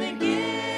at.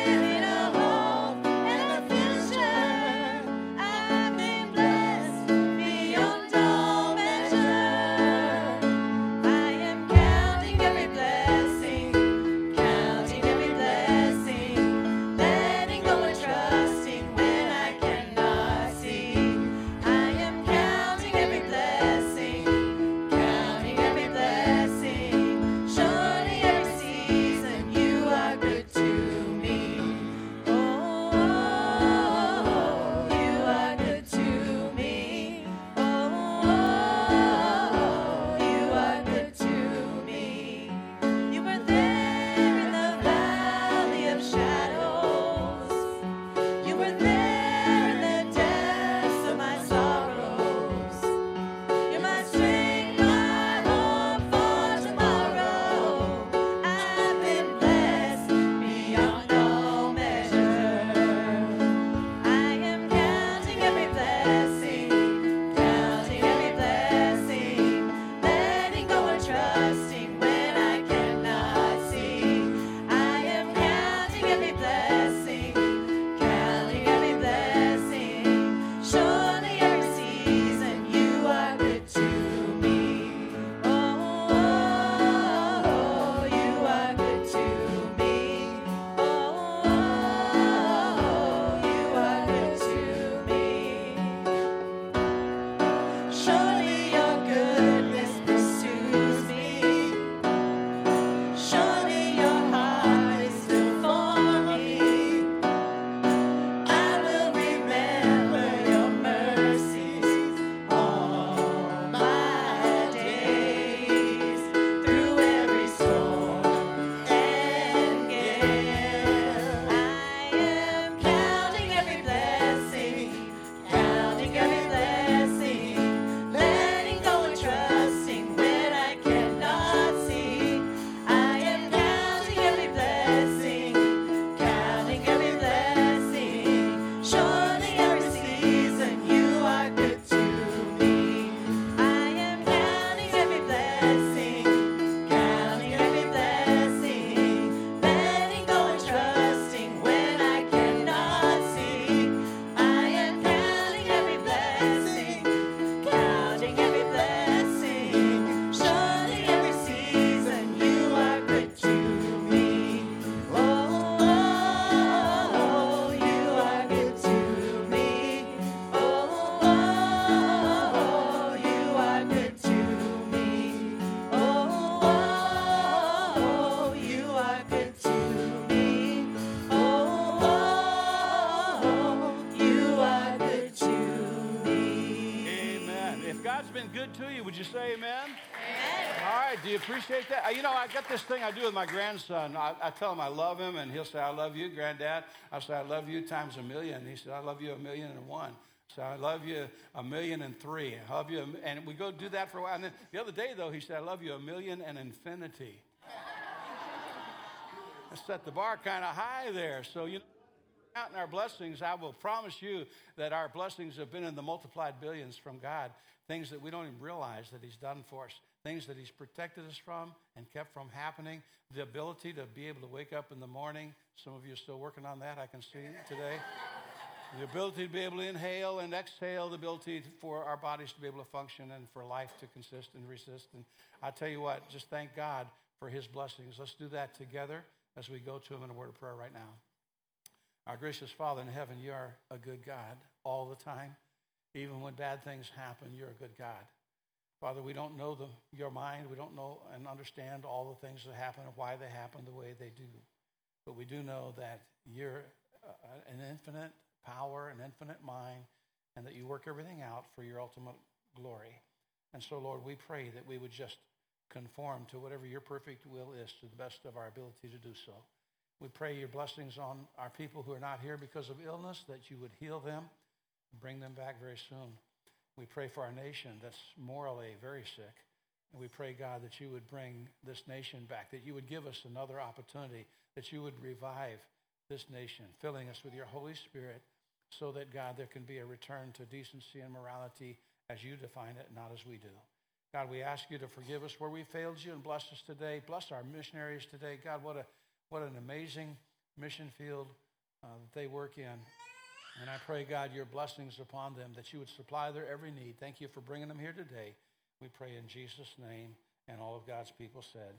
Appreciate that? Uh, you know, I got this thing I do with my grandson. I, I, tell him I love him, and he'll say, I love you, granddad. I say, I love you times a million. He said, I love you a million and one. So I love you a million and three. I love you, and we go do that for a while. And then the other day, though, he said, I love you a million and infinity. I set the bar kind of high there. So, you know, counting our blessings, I will promise you that our blessings have been in the multiplied billions from God. Things that we don't even realize that He's done for us, things that He's protected us from and kept from happening. The ability to be able to wake up in the morning. Some of you are still working on that, I can see today. the ability to be able to inhale and exhale, the ability for our bodies to be able to function and for life to consist and resist. And I tell you what, just thank God for His blessings. Let's do that together as we go to Him in a word of prayer right now. Our gracious Father in heaven, you are a good God all the time. Even when bad things happen, you're a good God. Father, we don't know the, your mind. We don't know and understand all the things that happen and why they happen the way they do. But we do know that you're uh, an infinite power, an infinite mind, and that you work everything out for your ultimate glory. And so, Lord, we pray that we would just conform to whatever your perfect will is to the best of our ability to do so. We pray your blessings on our people who are not here because of illness, that you would heal them and bring them back very soon. We pray for our nation that's morally very sick. And we pray, God, that you would bring this nation back, that you would give us another opportunity, that you would revive this nation, filling us with your Holy Spirit, so that, God, there can be a return to decency and morality as you define it, not as we do. God, we ask you to forgive us where we failed you and bless us today. Bless our missionaries today. God, what, a, what an amazing mission field uh, that they work in. And I pray, God, your blessings upon them, that you would supply their every need. Thank you for bringing them here today. We pray in Jesus' name. And all of God's people said,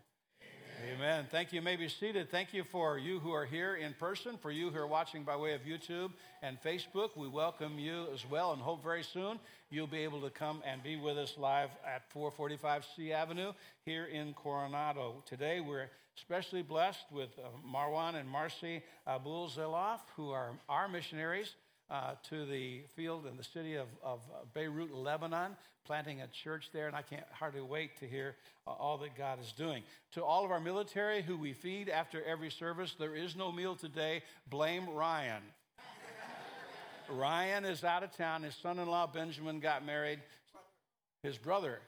Amen. Thank you. you. may be seated. Thank you for you who are here in person, for you who are watching by way of YouTube and Facebook. We welcome you as well and hope very soon you'll be able to come and be with us live at 445 C Avenue here in Coronado. Today we're especially blessed with uh, Marwan and Marcy Abul Zeloff, who are our missionaries uh, to the field in the city of, of, Beirut, Lebanon, planting a church there, and I can't hardly wait to hear uh, all that God is doing. To all of our military who we feed after every service, there is no meal today. Blame Ryan. Ryan is out of town. His son in law, Benjamin, got married. His brother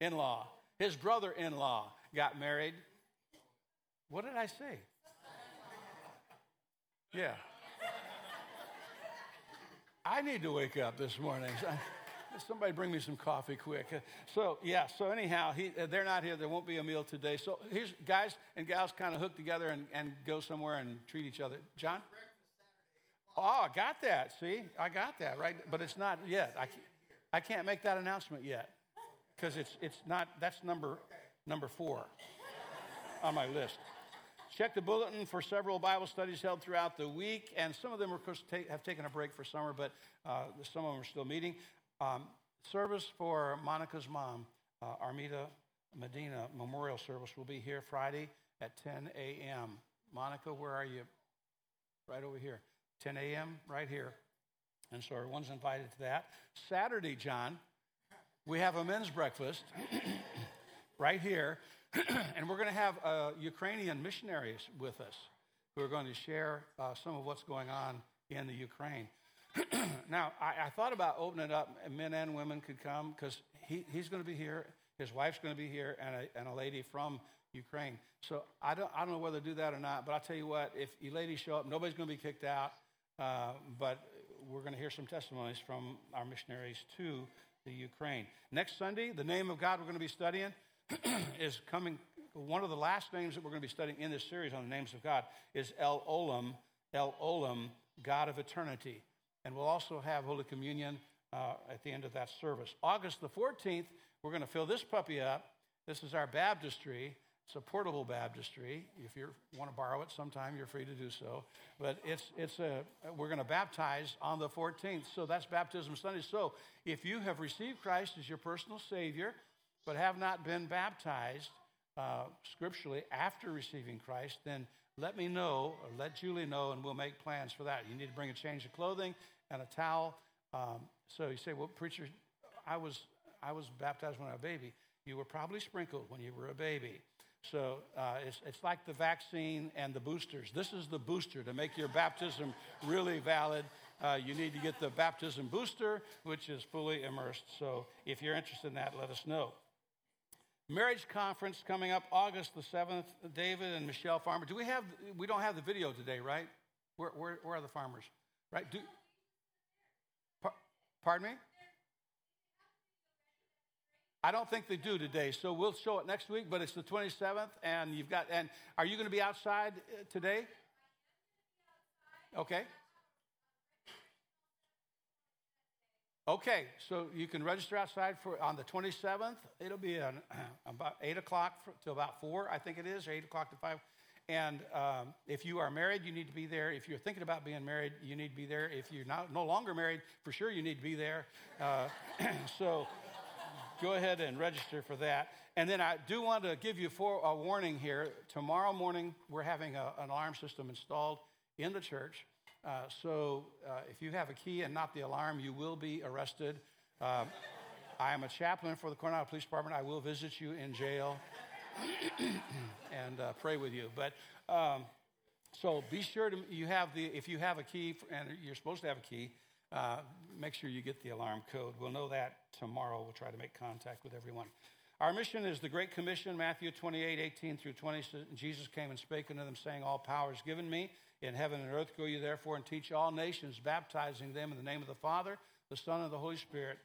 in law, his brother in law got married. What did I say? Yeah. I need to wake up this morning. Somebody bring me some coffee quick. So, yeah, so anyhow, he, uh, they're not here. There won't be a meal today. So, here's guys and gals kind of hook together and, and go somewhere and treat each other. John? Oh, I got that. See, I got that, right? But it's not yet. I, I can't make that announcement yet because it's, it's not, that's number, number four on my list. Check the bulletin for several Bible studies held throughout the week, and some of them, of course, take, have taken a break for summer, but uh, some of them are still meeting. Um, service for Monica's mom, uh, Armida Medina Memorial Service, will be here Friday at 10 a.m. Monica, where are you? Right over here. 10 a.m., right here. And so everyone's invited to that. Saturday, John, we have a men's breakfast right here. and we're going to have uh, Ukrainian missionaries with us who are going to share uh, some of what's going on in the Ukraine. now, I, I, thought about opening it up, men and women could come because he, he's going to be here, his wife's going to be here, and a, and a lady from Ukraine. So I don't, I don't know whether to do that or not, but I'll tell you what, if you ladies show up, nobody's going to be kicked out, uh, but we're going to hear some testimonies from our missionaries to the Ukraine. Next Sunday, the name of God we're going to be studying is coming. One of the last names that we're going to be studying in this series on the names of God is El Olam, El Olam, God of eternity. And we'll also have Holy Communion uh, at the end of that service. August the 14th, we're going to fill this puppy up. This is our baptistry. It's a portable baptistry. If you want to borrow it sometime, you're free to do so. But it's, it's a, we're going to baptize on the 14th. So that's Baptism Sunday. So if you have received Christ as your personal Savior, but have not been baptized uh, scripturally after receiving Christ, then let me know, or let Julie know, and we'll make plans for that. You need to bring a change of clothing and a towel. Um, so you say, well, preacher, I was, I was baptized when I was a baby. You were probably sprinkled when you were a baby. So uh, it's, it's like the vaccine and the boosters. This is the booster to make your baptism really valid. Uh, you need to get the baptism booster, which is fully immersed. So if you're interested in that, let us know. Marriage conference coming up August the 7th. David and Michelle Farmer. Do we have, we don't have the video today, right? Where, where, where are the farmers? Right? Do, par, pardon me? I don't think they do today, so we'll show it next week. But it's the 27th, and you've got. And are you going to be outside uh, today? Okay. Okay, so you can register outside for on the 27th. It'll be an, about eight o'clock to about four, I think it is, or eight o'clock to five. And um, if you are married, you need to be there. If you're thinking about being married, you need to be there. If you're not, no longer married, for sure you need to be there. Uh, so go ahead and register for that. And then I do want to give you for a warning here. Tomorrow morning, we're having a, an alarm system installed in the church. Uh, so uh, if you have a key and not the alarm, you will be arrested. Uh, I am a chaplain for the Coronado Police Department. I will visit you in jail and uh, pray with you. But um, so be sure to you have the if you have a key and you're supposed to have a key, make sure you get the alarm code. We'll know that tomorrow. We'll try to make contact with everyone. Our mission is the Great Commission, Matthew 28, 18 through 20. Jesus came and spake unto them, saying, All power is given me in heaven and earth. Go ye therefore and teach all nations, baptizing them in the name of the Father, the Son, and the Holy Spirit,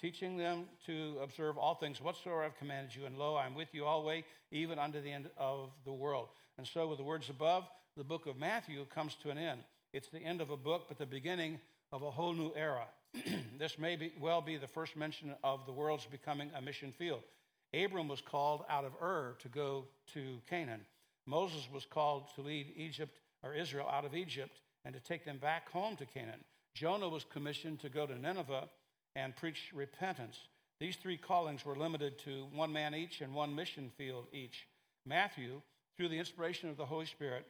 teaching them to observe all things whatsoever I've commanded you. And lo, I'm with you always, even unto the end of the world. And so, with the words above, the book of Matthew comes to an end. It's the end of a book, but the beginning of a whole new era. this may be, well be the first mention of the world's becoming a mission field. Abram was called out of Ur to go to Canaan. Moses was called to lead Egypt or Israel out of Egypt and to take them back home to Canaan. Jonah was commissioned to go to Nineveh and preach repentance. These three callings were limited to one man each and one mission field each. Matthew, through the inspiration of the Holy Spirit,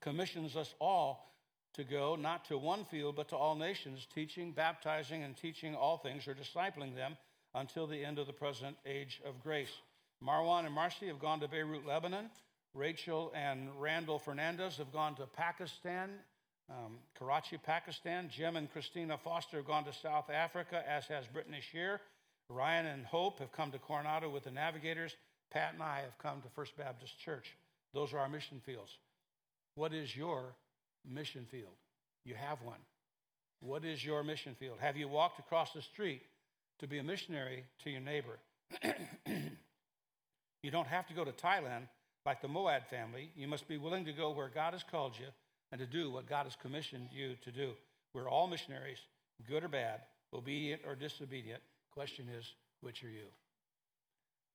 commissions us all to go not to one field, but to all nations, teaching, baptizing, and teaching all things, or discipling them until the end of the present age of grace. Marwan and Marcy have gone to Beirut, Lebanon. Rachel and Randall Fernandez have gone to Pakistan, um, Karachi, Pakistan. Jim and Christina Foster have gone to South Africa, as has Brittany Shear. Ryan and Hope have come to Coronado with the Navigators. Pat and I have come to First Baptist Church. Those are our mission fields. What is your mission field? You have one. What is your mission field? Have you walked across the street to be a missionary to your neighbor? you don't have to go to Thailand like the Moab family, you must be willing to go where God has called you and to do what God has commissioned you to do. We're all missionaries, good or bad, obedient or disobedient. Question is, which are you?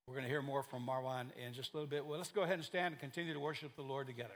We're going to hear more from Marwan in just a little bit. Well, let's go ahead and stand and continue to worship the Lord together.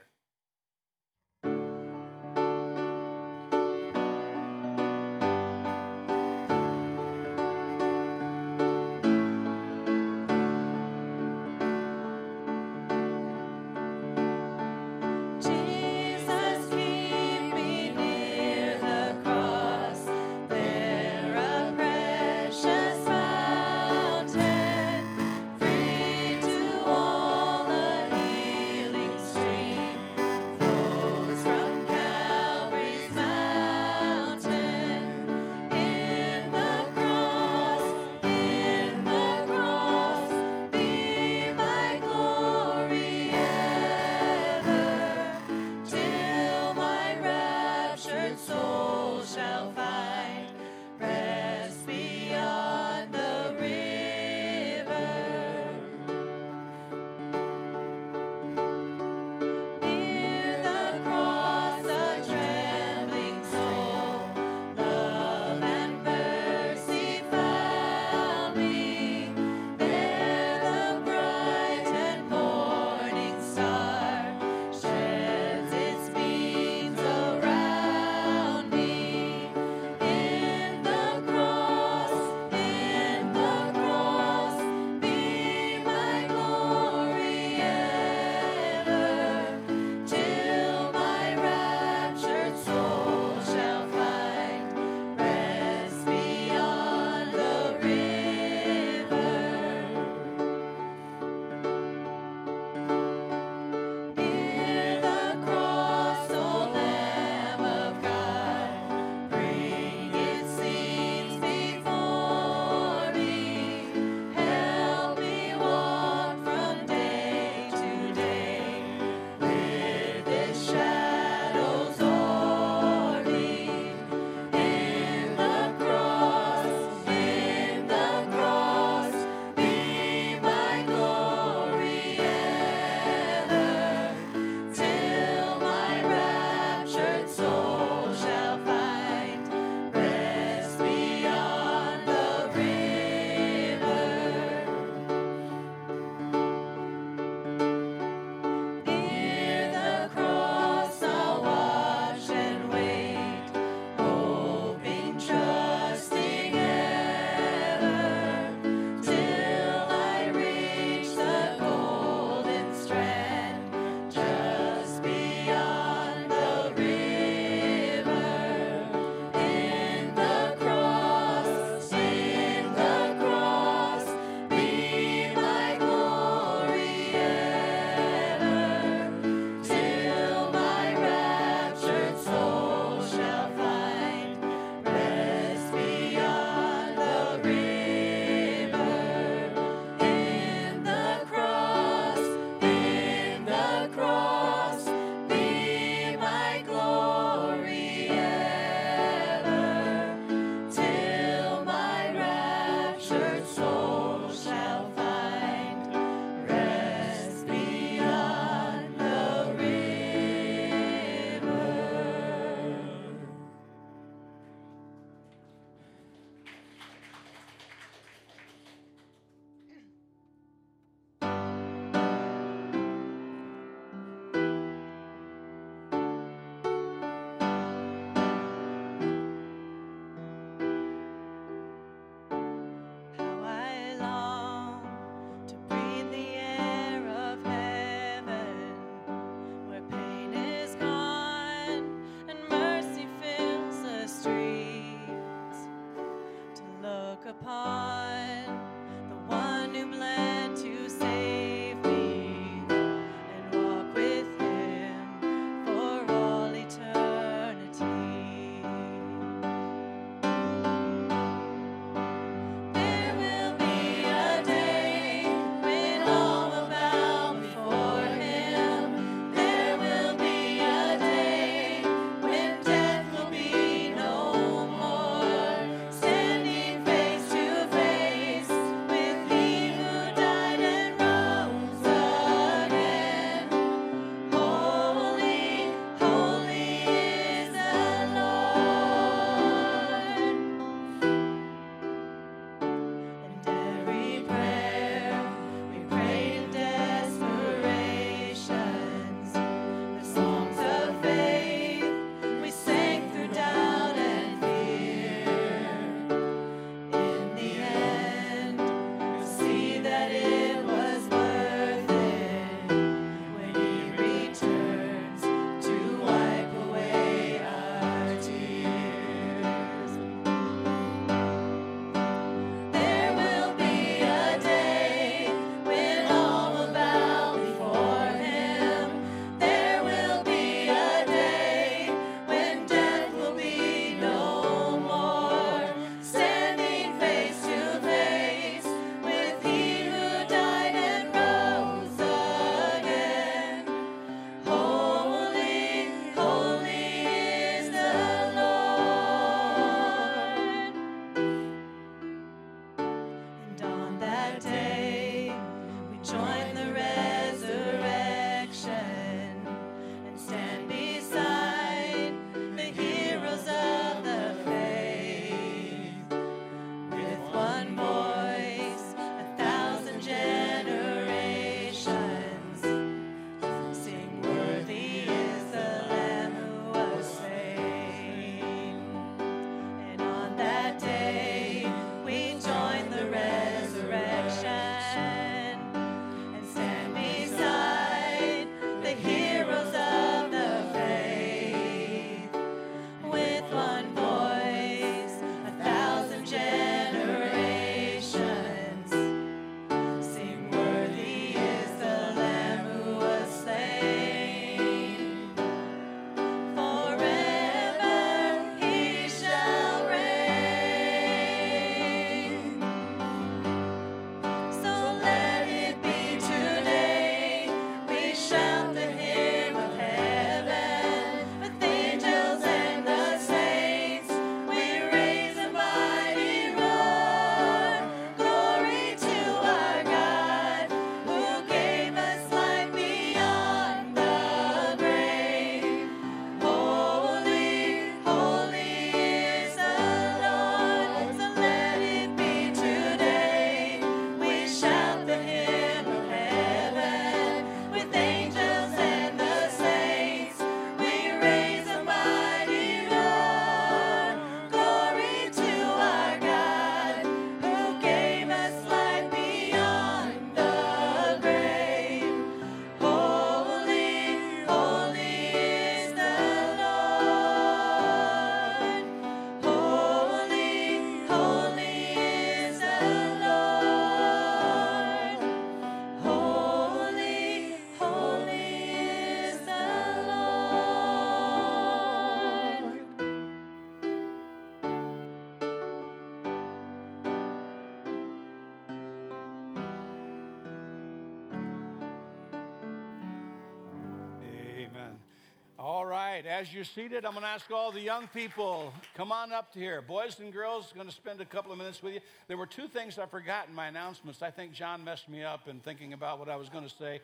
As you're seated, I'm going to ask all the young people, come on up to here. Boys and girls, going to spend a couple of minutes with you. There were two things I forgot in my announcements. I think John messed me up in thinking about what I was going to say.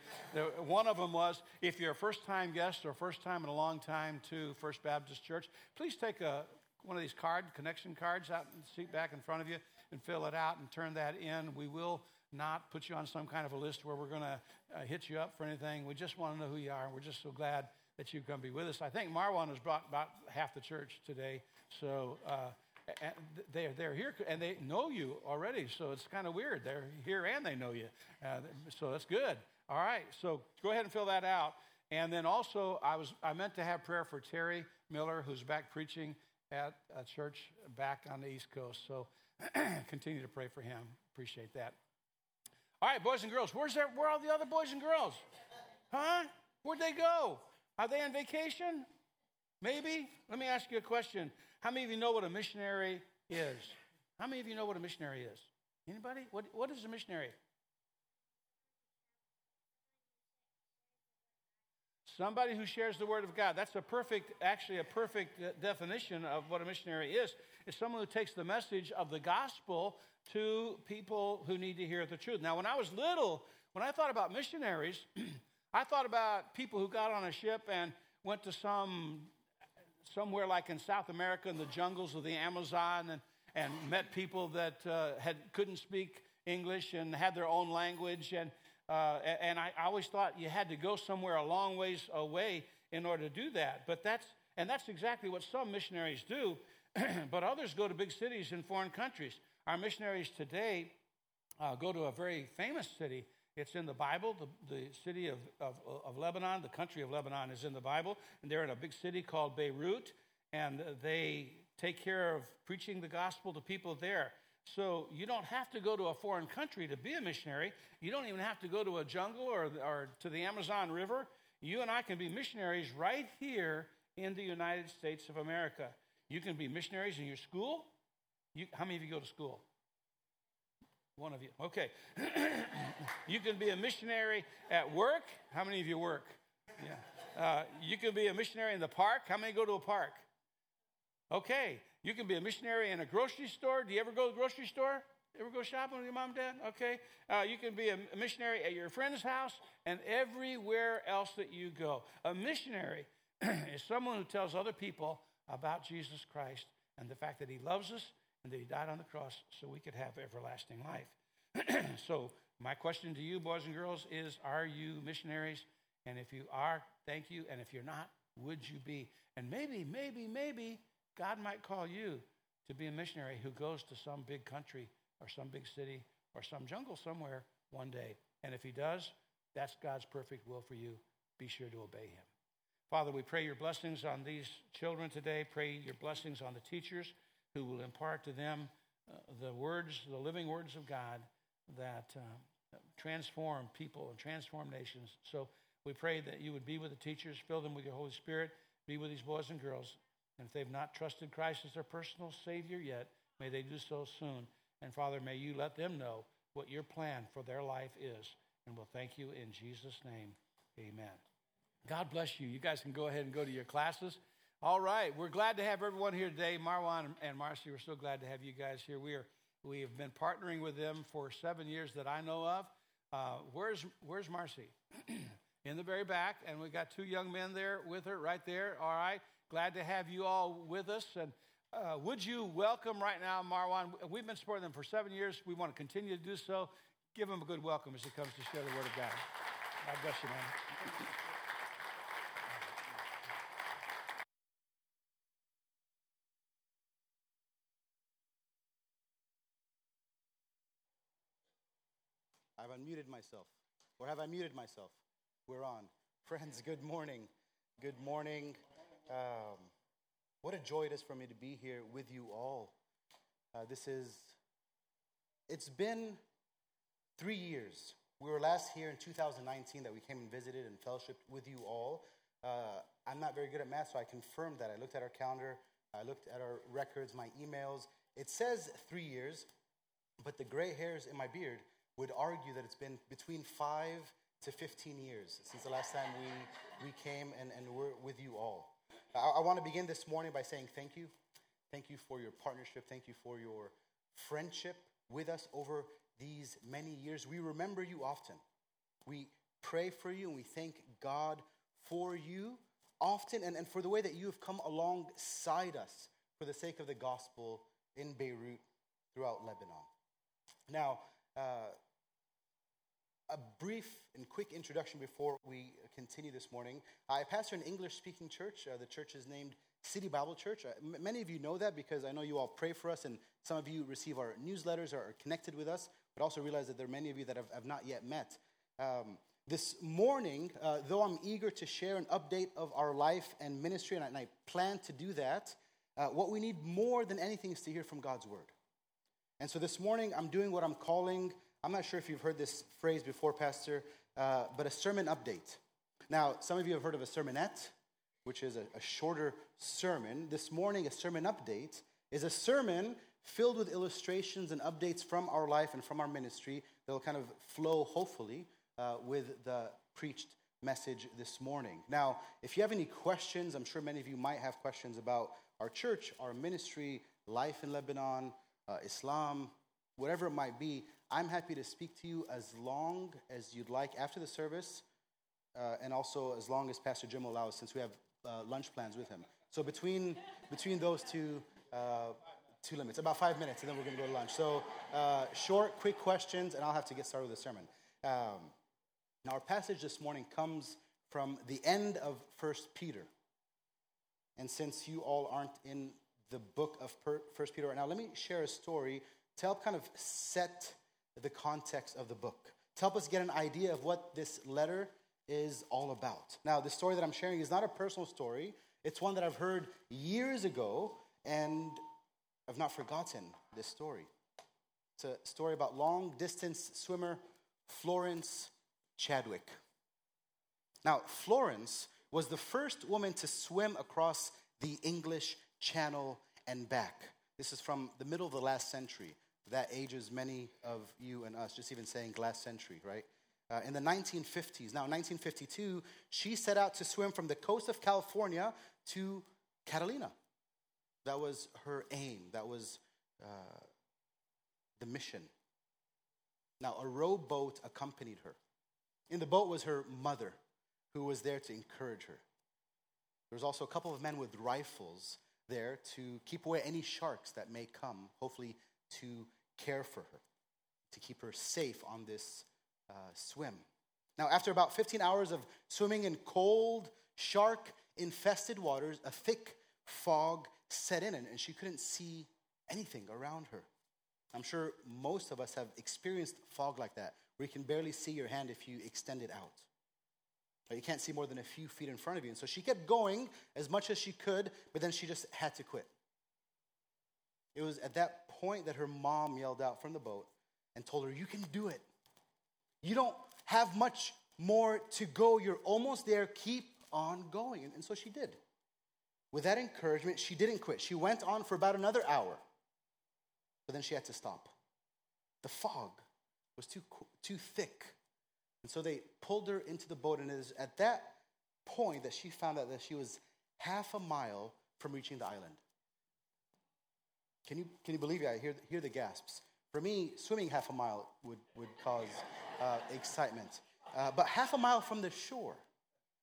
One of them was if you're a first time guest or first time in a long time to First Baptist Church, please take a, one of these card, connection cards out in the seat back in front of you and fill it out and turn that in. We will not put you on some kind of a list where we're going to uh, hit you up for anything. We just want to know who you are, and we're just so glad that you come be with us. I think Marwan has brought about half the church today. So uh, they're, they're here and they know you already. So it's kind of weird. They're here and they know you. Uh, so that's good. All right. So go ahead and fill that out. And then also, I, was, I meant to have prayer for Terry Miller, who's back preaching at a church back on the East Coast. So continue to pray for him. Appreciate that. All right, boys and girls, where's where are all the other boys and girls? Huh? Where'd they go? Are they on vacation? Maybe? Let me ask you a question. How many of you know what a missionary is? How many of you know what a missionary is? Anybody? What, what is a missionary? Somebody who shares the word of God. That's a perfect, actually, a perfect uh, definition of what a missionary is. It's someone who takes the message of the gospel to people who need to hear the truth. Now, when I was little, when I thought about missionaries, I thought about people who got on a ship and went to some somewhere like in South America in the jungles of the Amazon and, and met people that uh, had, couldn't speak English and had their own language. And, uh, and I, always thought you had to go somewhere a long ways away in order to do that. But that's, and that's exactly what some missionaries do. but others go to big cities in foreign countries. Our missionaries today uh, go to a very famous city. It's in the Bible. The, the city of, of, of, Lebanon, the country of Lebanon, is in the Bible. And they're in a big city called Beirut. And they take care of preaching the gospel to people there. So you don't have to go to a foreign country to be a missionary. You don't even have to go to a jungle or, or to the Amazon River. You and I can be missionaries right here in the United States of America. You can be missionaries in your school. You, how many of you go to school? One of you. Okay. you can be a missionary at work. How many of you work? Yeah. Uh, you can be a missionary in the park. How many go to a park? Okay. You can be a missionary in a grocery store. Do you ever go to the grocery store? Ever go shopping with your mom and dad? Okay. Uh, you can be a missionary at your friend's house and everywhere else that you go. A missionary is someone who tells other people about Jesus Christ and the fact that he loves us and that he died on the cross so we could have everlasting life. so, my question to you, boys and girls, is Are you missionaries? And if you are, thank you. And if you're not, would you be? And maybe, maybe, maybe God might call you to be a missionary who goes to some big country or some big city or some jungle somewhere one day. And if he does, that's God's perfect will for you. Be sure to obey him. Father, we pray your blessings on these children today. Pray your blessings on the teachers who will impart to them uh, the words, the living words of God that uh, transform people and transform nations. So we pray that you would be with the teachers, fill them with your Holy Spirit, be with these boys and girls and if they've not trusted Christ as their personal Savior yet, may they do so soon. And Father, may you let them know what your plan for their life is. And we'll thank you in Jesus' name. Amen. God bless you. You guys can go ahead and go to your classes. All right, we're glad to have everyone here today. Marwan and Marcy, we're so glad to have you guys here. We are we have been partnering with them for seven years that I know of. Uh, where's where's Marcy? In the very back, and we've got two young men there with her right there. All right. Glad to have you all with us. And uh, would you welcome right now Marwan? We've been supporting them for seven years. We want to continue to do so. Give them a good welcome as he comes to share the word of God. God bless you, man. Unmuted myself. Or have I muted myself? We're on. Friends, good morning. Good morning. Um, what a joy it is for me to be here with you all. Uh, this is, it's been three years. We were last here in 2019 that we came and visited and fellowshiped with you all. Uh, I'm not very good at math, so I confirmed that. I looked at our calendar, I looked at our records, my emails. It says three years, but the gray hairs in my beard would argue that it's been between five to 15 years since the last time we, we came and, and were with you all. I, I want to begin this morning by saying thank you. Thank you for your partnership. Thank you for your friendship with us over these many years. We remember you often. We pray for you and we thank God for you often and, and for the way that you have come alongside us for the sake of the gospel in Beirut throughout Lebanon. Now, uh, a brief and quick introduction before we continue this morning. I pastor an English speaking church. Uh, the church is named City Bible Church. Uh, m- many of you know that because I know you all pray for us, and some of you receive our newsletters or are connected with us, but also realize that there are many of you that have, have not yet met. Um, this morning, uh, though I'm eager to share an update of our life and ministry, and I, and I plan to do that, uh, what we need more than anything is to hear from God's word. And so this morning, I'm doing what I'm calling, I'm not sure if you've heard this phrase before, Pastor, uh, but a sermon update. Now, some of you have heard of a sermonette, which is a, a shorter sermon. This morning, a sermon update is a sermon filled with illustrations and updates from our life and from our ministry that will kind of flow, hopefully, uh, with the preached message this morning. Now, if you have any questions, I'm sure many of you might have questions about our church, our ministry, life in Lebanon, uh, Islam, whatever it might be, I'm happy to speak to you as long as you'd like after the service, uh, and also as long as Pastor Jim allows, since we have uh, lunch plans with him. So between between those two uh, two limits, about five minutes, and then we're going to go to lunch. So uh, short, quick questions, and I'll have to get started with the sermon. Um, now, our passage this morning comes from the end of First Peter. And since you all aren't in the book of First Peter right now, let me share a story to help kind of set the context of the book, to help us get an idea of what this letter is all about. Now, the story that I'm sharing is not a personal story, it's one that I've heard years ago, and I've not forgotten this story. It's a story about long distance swimmer Florence Chadwick. Now, Florence was the first woman to swim across the English Channel and back. This is from the middle of the last century. That ages many of you and us, just even saying last century, right? Uh, in the 1950s. Now, 1952, she set out to swim from the coast of California to Catalina. That was her aim, that was uh, the mission. Now, a rowboat accompanied her. In the boat was her mother, who was there to encourage her. There was also a couple of men with rifles there to keep away any sharks that may come, hopefully to care for her, to keep her safe on this uh, swim. Now, after about 15 hours of swimming in cold, shark infested waters, a thick fog set in, and she couldn't see anything around her. I'm sure most of us have experienced fog like that, where you can barely see your hand if you extend it out. You can't see more than a few feet in front of you. And so she kept going as much as she could, but then she just had to quit. It was at that point that her mom yelled out from the boat and told her, You can do it. You don't have much more to go. You're almost there. Keep on going. And so she did. With that encouragement, she didn't quit. She went on for about another hour, but then she had to stop. The fog was too, too thick. And so they pulled her into the boat, and it is at that point that she found out that she was half a mile from reaching the island. Can you, can you believe it? I hear, hear the gasps. For me, swimming half a mile would, would cause uh, excitement. Uh, but half a mile from the shore.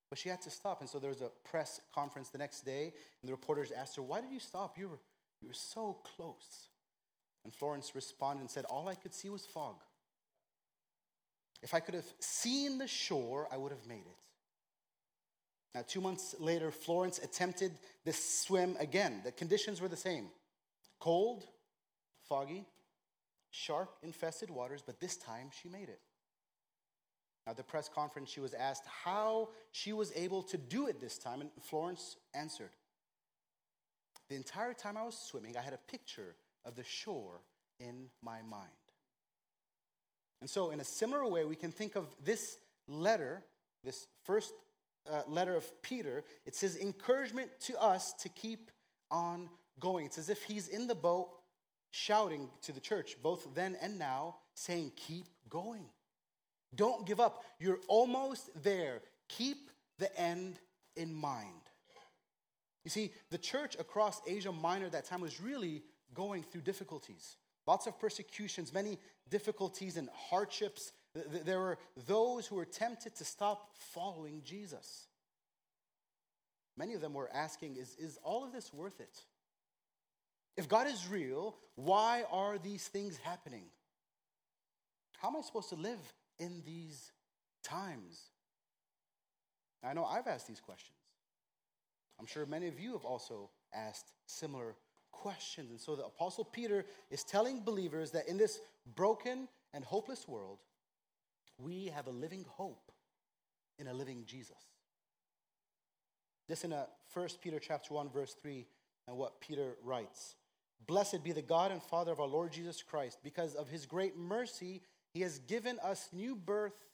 But she had to stop. And so there was a press conference the next day, and the reporters asked her, Why did you stop? You were, you were so close. And Florence responded and said, All I could see was fog. If I could have seen the shore, I would have made it. Now, two months later, Florence attempted this swim again. The conditions were the same cold, foggy, shark infested waters, but this time she made it. Now at the press conference, she was asked how she was able to do it this time, and Florence answered The entire time I was swimming, I had a picture of the shore in my mind. And so, in a similar way, we can think of this letter, this first uh, letter of Peter. It says encouragement to us to keep on going. It's as if he's in the boat shouting to the church, both then and now, saying, Keep going. Don't give up. You're almost there. Keep the end in mind. You see, the church across Asia Minor at that time was really going through difficulties. Lots of persecutions, many difficulties and hardships. There were those who were tempted to stop following Jesus. Many of them were asking, is, is all of this worth it? If God is real, why are these things happening? How am I supposed to live in these times? I know I've asked these questions. I'm sure many of you have also asked similar questions. And so the Apostle Peter is telling believers that in this broken and hopeless world, we have a living hope in a living Jesus. This in a 1 Peter chapter 1, verse 3. and what Peter writes. Blessed be the God and Father of our Lord Jesus Christ. Because of his great mercy, he has given us new birth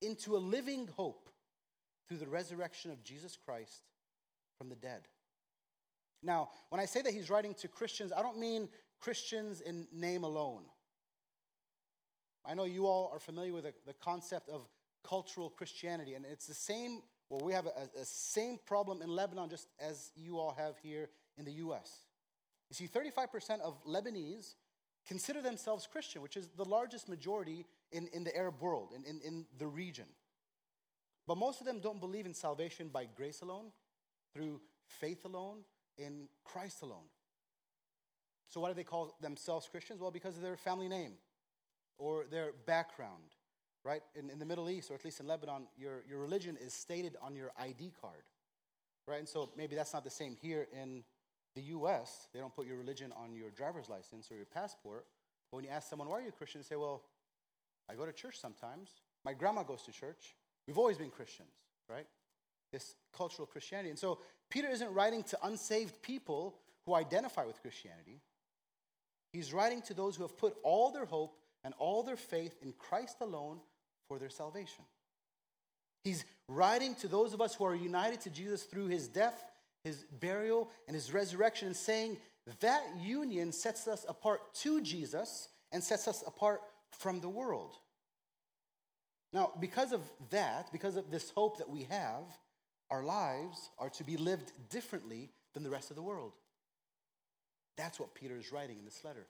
into a living hope through the resurrection of Jesus Christ from the dead. Now, when I say that he's writing to Christians, I don't mean Christians in name alone. I know you all are familiar with the, the concept of cultural Christianity, and it's the same, well, we have a, a same problem in Lebanon just as you all have here in the US. You see, 35% of Lebanese consider themselves Christian, which is the largest majority in, in the Arab world, in, in, in the region. But most of them don't believe in salvation by grace alone, through faith alone, in Christ alone. So, why do they call themselves Christians? Well, because of their family name or their background, right? In, in the Middle East, or at least in Lebanon, your, your religion is stated on your ID card, right? And so maybe that's not the same here in the US. They don't put your religion on your driver's license or your passport. But when you ask someone, why are you a Christian? They say, well, I go to church sometimes. My grandma goes to church. We've always been Christians, right? This cultural Christianity. And so Peter isn't writing to unsaved people who identify with Christianity. He's writing to those who have put all their hope and all their faith in Christ alone for their salvation. He's writing to those of us who are united to Jesus through his death, his burial, and his resurrection, and saying that union sets us apart to Jesus and sets us apart from the world. Now, because of that, because of this hope that we have, our lives are to be lived differently than the rest of the world. That's what Peter is writing in this letter.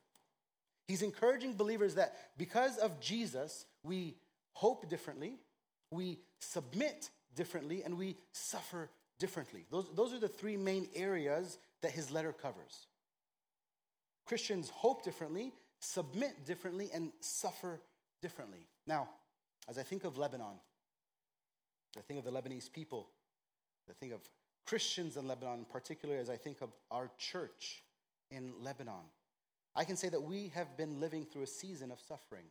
He's encouraging believers that because of Jesus, we hope differently, we submit differently, and we suffer differently. Those, those are the three main areas that his letter covers. Christians hope differently, submit differently, and suffer differently. Now, as I think of Lebanon, I think of the Lebanese people, I think of Christians in Lebanon, particularly as I think of our church in Lebanon, I can say that we have been living through a season of suffering.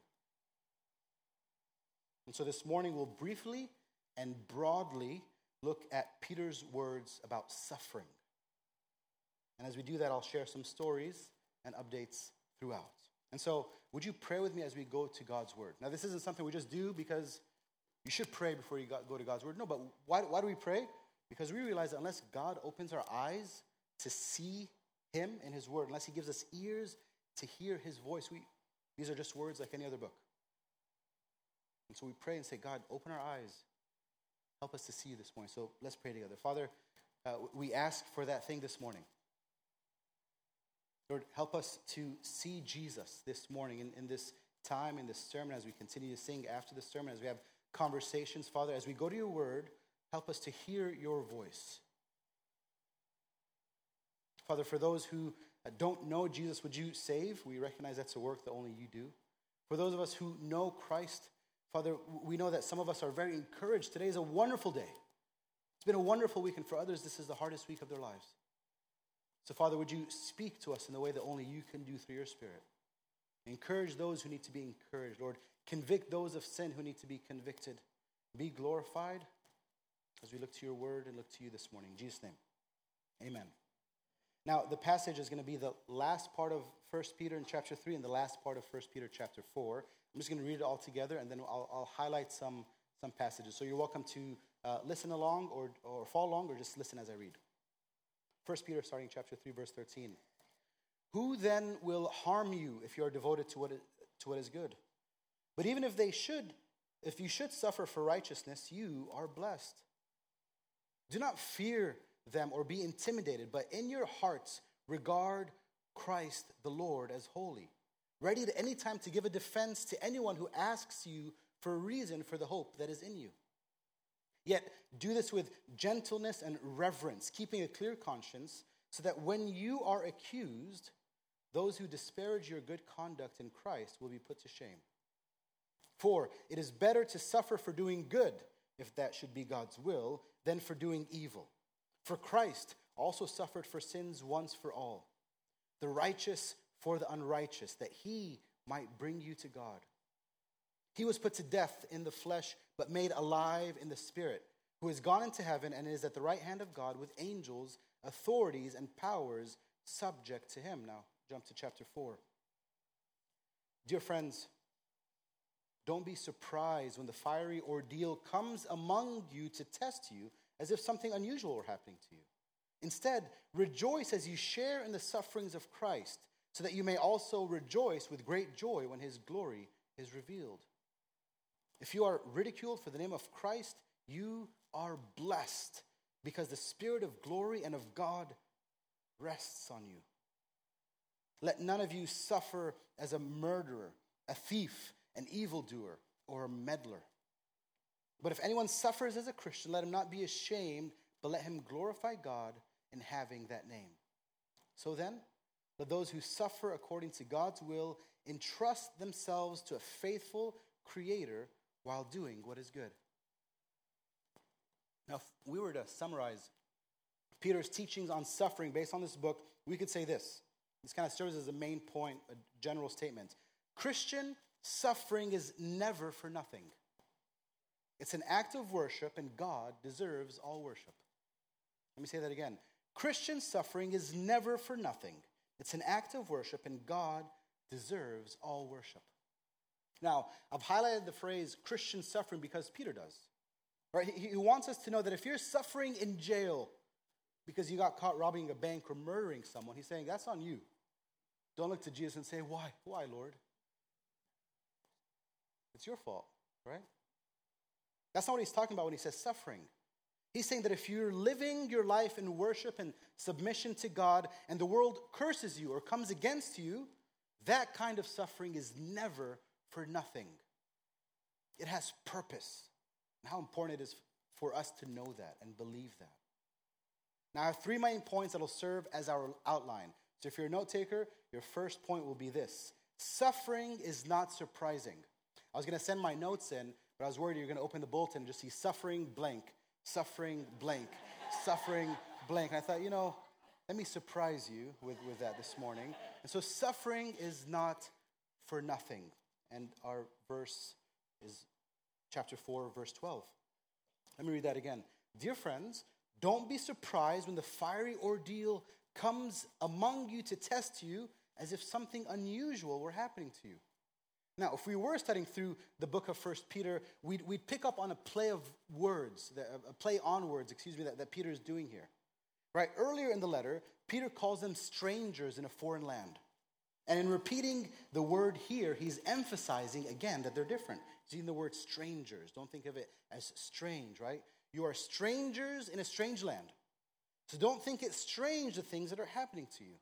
And so this morning we'll briefly and broadly look at Peter's words about suffering. And as we do that, I'll share some stories and updates throughout. And so, would you pray with me as we go to God's word? Now, this isn't something we just do because you should pray before you go to God's word. No, but why, why do we pray? Because we realize that unless God opens our eyes to see Him and His word, unless He gives us ears to hear His voice, we, these are just words like any other book. And so we pray and say, God, open our eyes. Help us to see this morning. So let's pray together. Father, uh, we ask for that thing this morning. Lord, help us to see Jesus this morning in, in this time, in this sermon, as we continue to sing after the sermon, as we have conversations. Father, as we go to your word, help us to hear your voice. Father, for those who uh, don't know Jesus, would you save? We recognize that's a work that only you do. For those of us who know Christ, Father, we know that some of us are very encouraged. Today is a wonderful day. It's been a wonderful week, and for others, this is the hardest week of their lives. So, Father, would you speak to us in the way that only you can do through your Spirit? Encourage those who need to be encouraged, Lord. Convict those of sin who need to be convicted. Be glorified as we look to your word and look to you this morning. In Jesus' name, amen. Now, the passage is going to be the last part of 1 Peter in chapter 3 and the last part of 1 Peter chapter 4. I'm just going to read it all together and then I'll, I'll highlight some, some passages. So you're welcome to uh, listen along or, or follow along or just listen as I read. 1 Peter, starting chapter 3, verse 13. Who then will harm you if you are devoted to what to what is good? But even if they should, if you should suffer for righteousness, you are blessed. Do not fear them or be intimidated, but in your hearts regard Christ the Lord as holy, ready at any time to give a defense to anyone who asks you for a reason for the hope that is in you. Yet do this with gentleness and reverence, keeping a clear conscience, so that when you are accused, those who disparage your good conduct in Christ will be put to shame. For it is better to suffer for doing good, if that should be God's will, than for doing evil. For Christ also suffered for sins once for all, the righteous for the unrighteous, that he might bring you to God. He was put to death in the flesh, but made alive in the spirit, who has gone into heaven and is at the right hand of God with angels, authorities, and powers subject to him. Now, jump to chapter 4. Dear friends, don't be surprised when the fiery ordeal comes among you to test you as if something unusual were happening to you. Instead, rejoice as you share in the sufferings of Christ, so that you may also rejoice with great joy when his glory is revealed. If you are ridiculed for the name of Christ, you are blessed because the Spirit of glory and of God rests on you. Let none of you suffer as a murderer, a thief, an evildoer, or a meddler. But if anyone suffers as a Christian, let him not be ashamed, but let him glorify God in having that name. So then, let those who suffer according to God's will entrust themselves to a faithful Creator while doing what is good. Now, if we were to summarize Peter's teachings on suffering based on this book, we could say this. This kind of serves as a main point, a general statement. Christian suffering is never for nothing. It's an act of worship, and God deserves all worship. Let me say that again. Christian suffering is never for nothing. It's an act of worship, and God deserves all worship. Now, I've highlighted the phrase Christian suffering because Peter does. Right? He, wants us to know that if you're suffering in jail because you got caught robbing a bank or murdering someone, he's saying that's on you. Don't look to Jesus and say, Why? Why, Lord? It's your fault, right? That's not what he's talking about when he says suffering. He's saying that if you're living your life in worship and submission to God and the world curses you or comes against you, that kind of suffering is never for nothing. It has purpose. And how important it is for us to know that and believe that. Now, I have three main points that will serve as our outline. So, if you're a note taker, your first point will be this suffering is not surprising. I was going to send my notes in, but I was worried you're going to open the bulletin and just see suffering blank, suffering blank, suffering blank. And I thought, you know, let me surprise you with, with that this morning. And so, suffering is not for nothing. And our verse is chapter 4, verse 12. Let me read that again. Dear friends, don't be surprised when the fiery ordeal comes among you to test you as if something unusual were happening to you. Now, if we were studying through the book of First Peter, we'd, we'd pick up on a play of words, a play on words, excuse me, that, that Peter is doing here. Right? Earlier in the letter, Peter calls them strangers in a foreign land. And in repeating the word here, he's emphasizing again that they're different. Using the word strangers. Don't think of it as strange, right? You are strangers in a strange land. So don't think it's strange the things that are happening to you.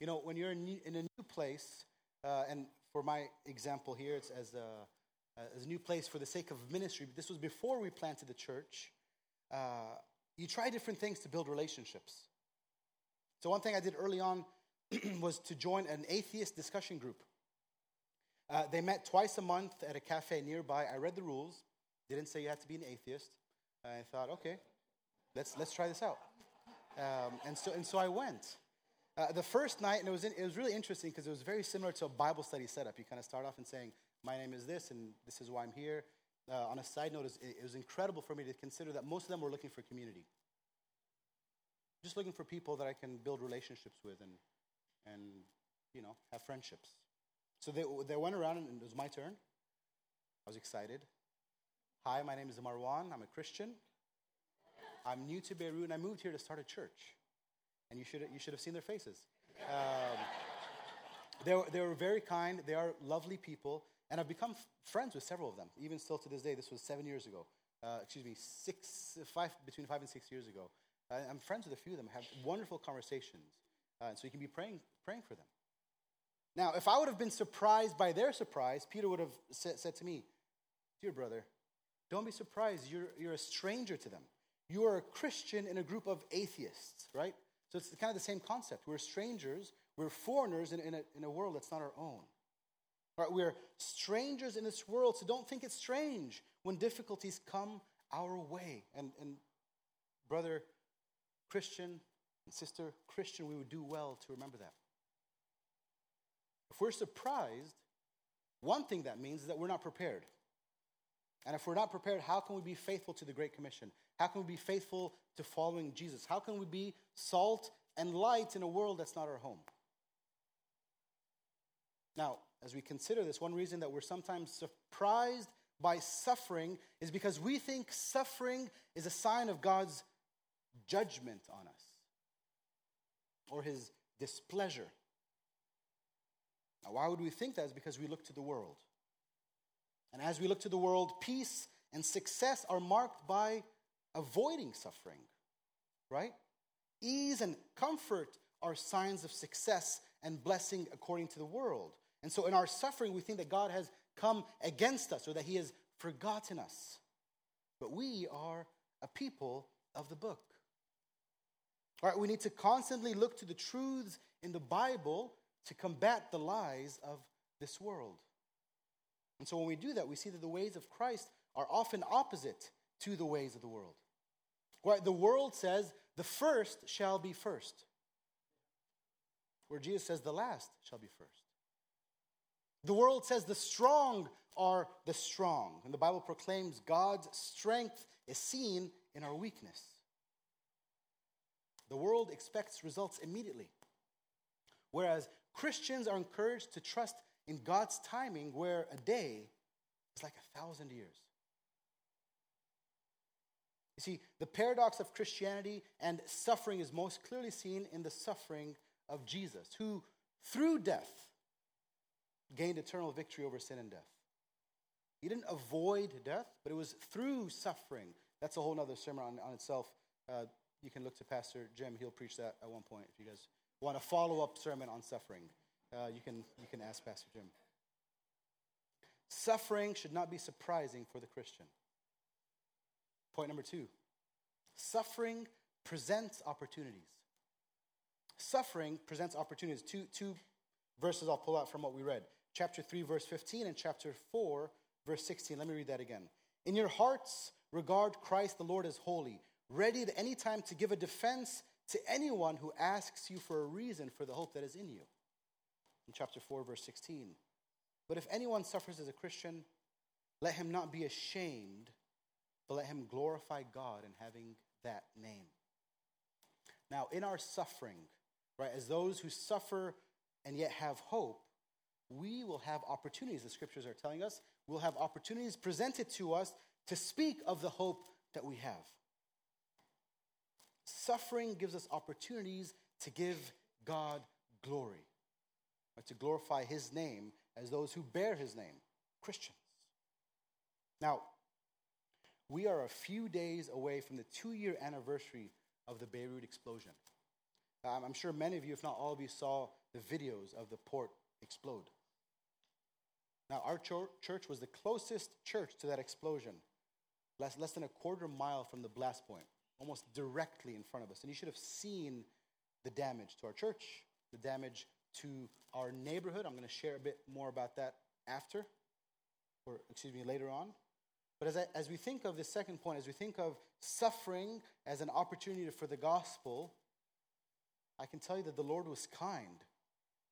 You know, when you're in a new place, uh, and for my example here, it's as a, as a new place for the sake of ministry, but this was before we planted the church. Uh, you try different things to build relationships. So, one thing I did early on was to join an atheist discussion group. Uh, they met twice a month at a cafe nearby. I read the rules. Didn't say you had to be an atheist. I thought, okay, let's, let's try this out. Um, and, so, and so I went. Uh, the first night, and it was, in, it was really interesting because it was very similar to a Bible study setup. You kind of start off and saying, My name is this, and this is why I'm here. Uh, on a side note, it, was incredible for me to consider that most of them were looking for community. Just looking for people that I can build relationships with and, and you know, have friendships. So they, they went around, and it was my turn. I was excited. Hi, my name is Marwan. I'm a Christian. I'm new to Beirut, and I moved here to start a church. And you should, you should have seen their faces. Um, they, were, they were very kind. They are lovely people. And I've become f- friends with several of them, even still to this day. This was seven years ago. Uh, excuse me, six, five, between five and six years ago. Uh, I'm friends with a few of them, have wonderful conversations. Uh, and so you can be praying, praying for them. Now, if I would have been surprised by their surprise, Peter would have said, said to me, Dear brother, don't be surprised. You're, you're a stranger to them. You are a Christian in a group of atheists, right? So it's kind of the same concept. We're strangers, we're foreigners in, in, a, in a world that's not our own. Right? We're strangers in this world, so don't think it's strange when difficulties come our way. And, and brother Christian and sister Christian, we would do well to remember that. If we're surprised, one thing that means is that we're not prepared. And if we're not prepared, how can we be faithful to the Great Commission? How can we be faithful to following Jesus? How can we be salt and light in a world that's not our home. Now, as we consider this, one reason that we're sometimes surprised by suffering is because we think suffering is a sign of God's judgment on us or his displeasure. Now, why would we think that? Is because we look to the world. And as we look to the world, peace and success are marked by avoiding suffering, right? Ease and comfort are signs of success and blessing according to the world. And so in our suffering, we think that God has come against us or that he has forgotten us. But we are a people of the book. All right, we need to constantly look to the truths in the Bible to combat the lies of this world. And so when we do that, we see that the ways of Christ are often opposite to the ways of the world. Right? The world says the first shall be first, where Jesus says the last shall be first. The world says the strong are the strong, and the Bible proclaims God's strength is seen in our weakness. The world expects results immediately, whereas Christians are encouraged to trust in God's timing, where a day is like a thousand years. You see, the paradox of Christianity and suffering is most clearly seen in the suffering of Jesus, who, through death, gained eternal victory over sin and death. He didn't avoid death, but it was through suffering. That's a whole other sermon on, on itself. Uh, you can look to Pastor Jim, he'll preach that at one point if you guys want a follow up sermon on suffering. Uh, you, can, you can ask Pastor Jim. Suffering should not be surprising for the Christian. Point number two suffering presents opportunities. Suffering presents opportunities. Two, two verses I'll pull out from what we read chapter 3, verse 15, and chapter 4, verse 16. Let me read that again. In your hearts, regard Christ the Lord as holy, ready at any time to give a defense to anyone who asks you for a reason for the hope that is in you. In chapter 4, verse 16. But if anyone suffers as a Christian, let him not be ashamed, but let him glorify God in having that name. Now, in our suffering, right, as those who suffer and yet have hope, we will have opportunities, the scriptures are telling us. We'll have opportunities presented to us to speak of the hope that we have. Suffering gives us opportunities to give God glory, or to glorify His name as those who bear His name, Christians. Now, we are a few days away from the two year anniversary of the Beirut explosion. Um, I'm sure many of you, if not all of you, saw the videos of the port explode. Now, our church was the closest church to that explosion, less, less than a quarter mile from the blast point, almost directly in front of us. And you should have seen the damage to our church, the damage to our neighborhood. I'm going to share a bit more about that after, or excuse me, later on. But as, I, as we think of the second point, as we think of suffering as an opportunity for the gospel, I can tell you that the Lord was kind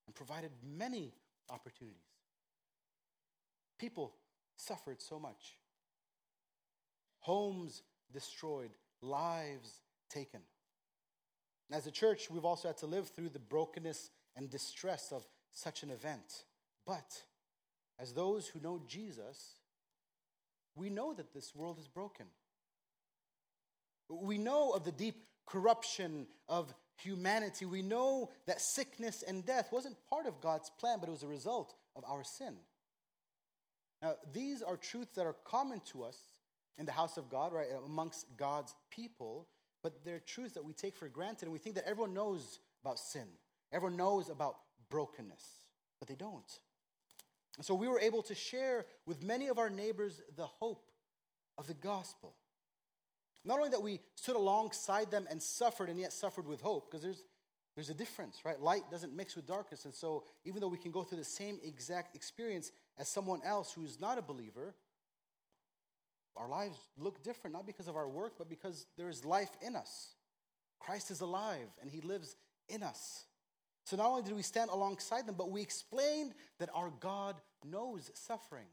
and provided many opportunities. People suffered so much. Homes destroyed, lives taken. As a church, we've also had to live through the brokenness and distress of such an event. But as those who know Jesus, we know that this world is broken. We know of the deep corruption of humanity. We know that sickness and death wasn't part of God's plan, but it was a result of our sin. Now, these are truths that are common to us in the house of God, right, amongst God's people, but they're truths that we take for granted and we think that everyone knows about sin. Everyone knows about brokenness, but they don't. And so we were able to share with many of our neighbors the hope of the gospel. Not only that we stood alongside them and suffered and yet suffered with hope, because there's, there's a difference, right? Light doesn't mix with darkness. And so even though we can go through the same exact experience, as someone else who's not a believer, our lives look different, not because of our work, but because there is life in us. Christ is alive and he lives in us. So not only did we stand alongside them, but we explained that our God knows suffering.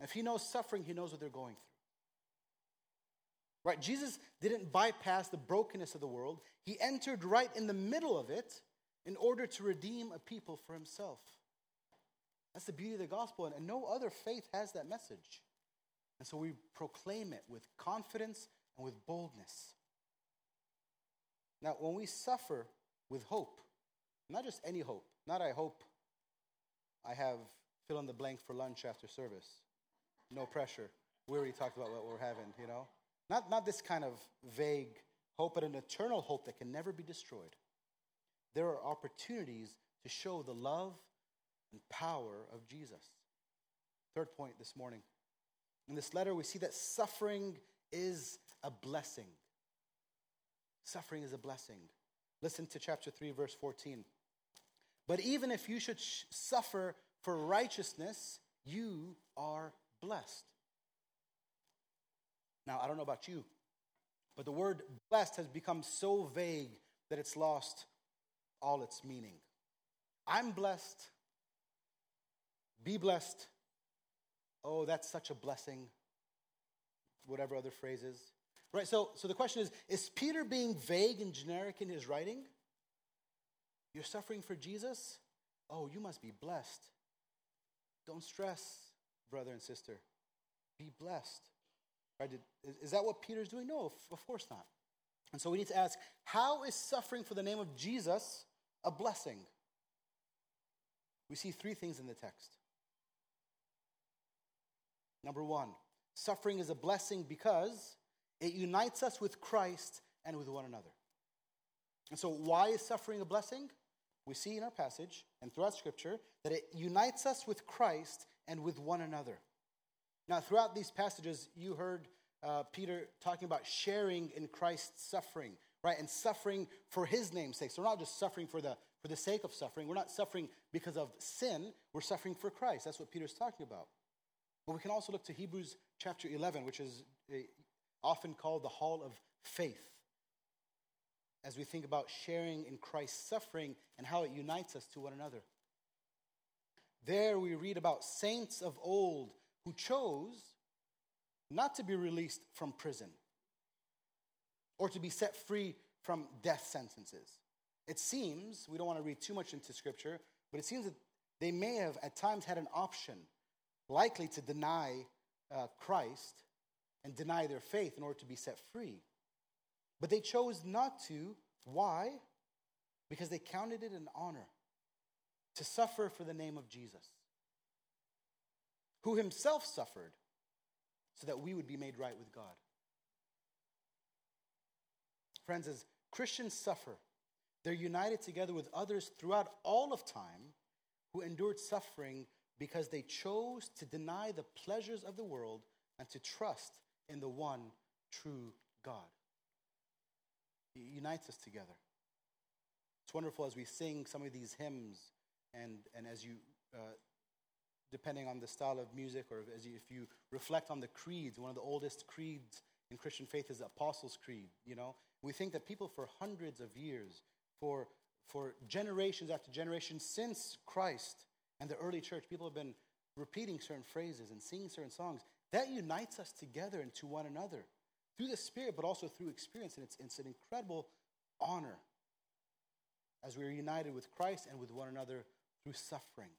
If he knows suffering, he knows what they're going through. Right? Jesus didn't bypass the brokenness of the world, he entered right in the middle of it in order to redeem a people for himself. That's the beauty of the gospel, and no other faith has that message. And so we proclaim it with confidence and with boldness. Now, when we suffer with hope, not just any hope, not I hope I have fill in the blank for lunch after service. No pressure. We already talked about what we're having, you know? Not, not this kind of vague hope, but an eternal hope that can never be destroyed. There are opportunities to show the love and power of Jesus. Third point this morning. In this letter, we see that suffering is a blessing. Suffering is a blessing. Listen to chapter 3, verse 14. But even if you should sh- suffer for righteousness, you are blessed. Now, I don't know about you, but the word blessed has become so vague that it's lost all its meaning. I'm blessed. Be blessed. Oh, that's such a blessing. Whatever other phrases. Right, so, so the question is Is Peter being vague and generic in his writing? You're suffering for Jesus? Oh, you must be blessed. Don't stress, brother and sister. Be blessed. Right? Is that what Peter's doing? No, of course not. And so we need to ask how is suffering for the name of Jesus a blessing? We see three things in the text. Number one, suffering is a blessing because it unites us with Christ and with one another. And so, why is suffering a blessing? We see in our passage and throughout Scripture that it unites us with Christ and with one another. Now, throughout these passages, you heard uh, Peter talking about sharing in Christ's suffering, right? And suffering for his name's sake. So, we're not just suffering for the, for the sake of suffering. We're not suffering because of sin. We're suffering for Christ. That's what Peter's talking about. But we can also look to Hebrews chapter 11, which is often called the hall of faith, as we think about sharing in Christ's suffering and how it unites us to one another. There we read about saints of old who chose not to be released from prison or to be set free from death sentences. It seems, we don't want to read too much into scripture, but it seems that they may have at times had an option, likely to deny uh, Christ and deny their faith in order to be set free. But they chose not to. Why? Because they counted it an honor to suffer for the name of Jesus, who himself suffered so that we would be made right with God. Friends, as Christians suffer, they're united together with others throughout all of time who endured suffering because they chose to deny the pleasures of the world and to trust in the one true God. He unites us together. It's wonderful as we sing some of these hymns, and, and as you, uh, depending on the style of music, or as you, if you reflect on the creeds, one of the oldest creeds in Christian faith is the Apostles' Creed. You know, we think that people for hundreds of years, for for generations after generations since Christ and the early church, people have been repeating certain phrases and singing certain songs that unites us together and to one another through the Spirit, but also through experience. And it's, it's an incredible honor as we are united with Christ and with one another through suffering.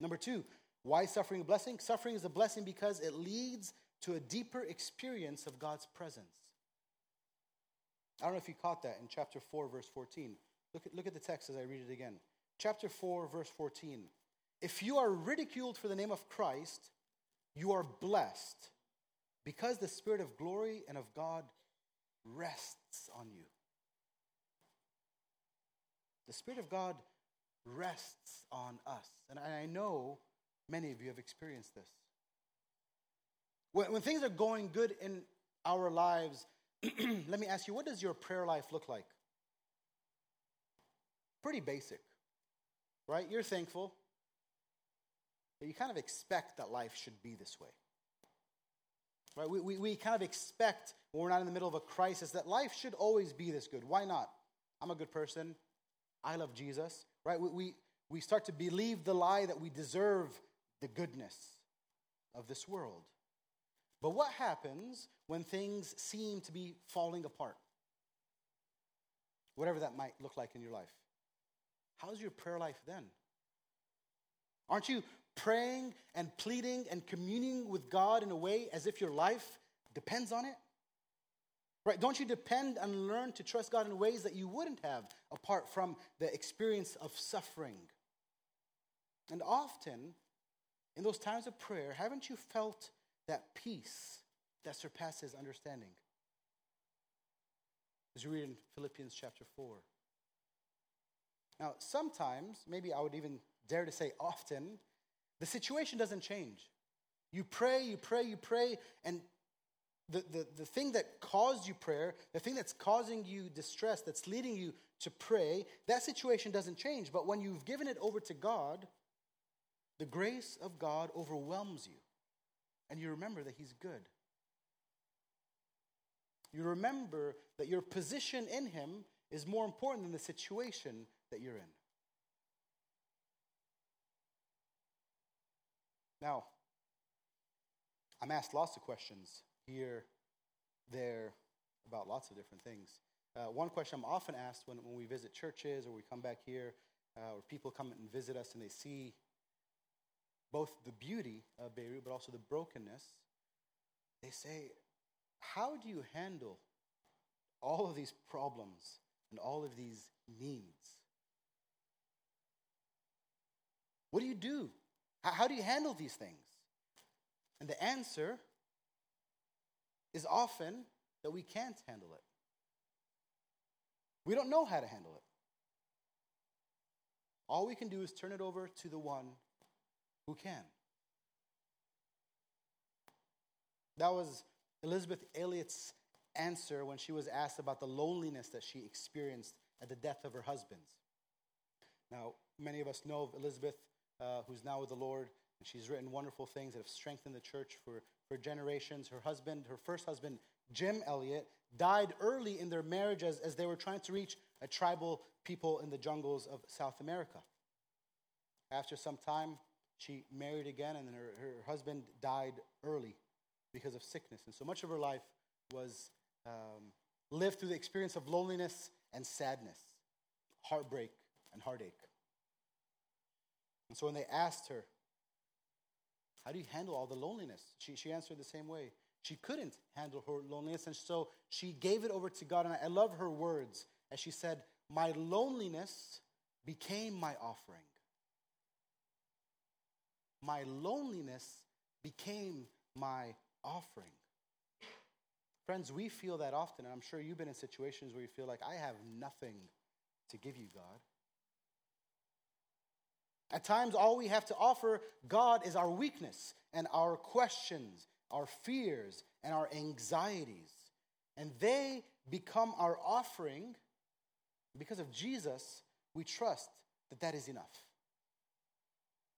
Number two, why suffering a blessing? Suffering is a blessing because it leads to a deeper experience of God's presence. I don't know if you caught that in chapter 4, verse 14. Look at, look at the text as I read it again. Chapter 4, verse 14. If you are ridiculed for the name of Christ, you are blessed because the Spirit of glory and of God rests on you. The Spirit of God rests on us. And I know many of you have experienced this. When, when things are going good in our lives, let me ask you, what does your prayer life look like? Pretty basic, right? You're thankful, but you kind of expect that life should be this way. Right? We, we, we kind of expect when we're not in the middle of a crisis that life should always be this good. Why not? I'm a good person. I love Jesus. Right? We, we, we start to believe the lie that we deserve the goodness of this world. But what happens when things seem to be falling apart? Whatever that might look like in your life. How's your prayer life then? Aren't you praying and pleading and communing with God in a way as if your life depends on it? Right? Don't you depend and learn to trust God in ways that you wouldn't have apart from the experience of suffering? And often, in those times of prayer, haven't you felt that peace that surpasses understanding? As you read in Philippians chapter 4. Now, sometimes, maybe I would even dare to say often, the situation doesn't change. You pray, you pray, you pray, and the, the, the thing that caused you prayer, the thing that's causing you distress, that's leading you to pray, that situation doesn't change. But when you've given it over to God, the grace of God overwhelms you, and you remember that He's good. You remember that your position in Him is more important than the situation that you're in. Now, I'm asked lots of questions here, there, about lots of different things. Uh, one question I'm often asked when, when we visit churches or we come back here, uh, or people come and visit us and they see both the beauty of Beirut but also the brokenness, they say, How do you handle all of these problems and all of these needs? What do you do? How do you handle these things? And the answer is often that we can't handle it. We don't know how to handle it. All we can do is turn it over to the one who can. That was Elisabeth Elliot's answer when she was asked about the loneliness that she experienced at the death of her husband. Now, many of us know of Elisabeth, uh, who's now with the Lord, and she's written wonderful things that have strengthened the church for, for generations. Her husband, her first husband, Jim Elliot, died early in their marriage as, as they were trying to reach a tribal people in the jungles of South America. After some time, she married again, and then her, her husband died early because of sickness. And so much of her life was um, lived through the experience of loneliness and sadness, heartbreak and heartache. And so when they asked her, How do you handle all the loneliness? She, she answered the same way. She couldn't handle her loneliness, and so she gave it over to God. And I, I love her words as she said, My loneliness became my offering. My loneliness became my offering. Friends, we feel that often, and I'm sure you've been in situations where you feel like, I have nothing to give you, God. At times, all we have to offer God is our weakness and our questions, our fears, and our anxieties. And they become our offering. Because of Jesus, we trust that that is enough.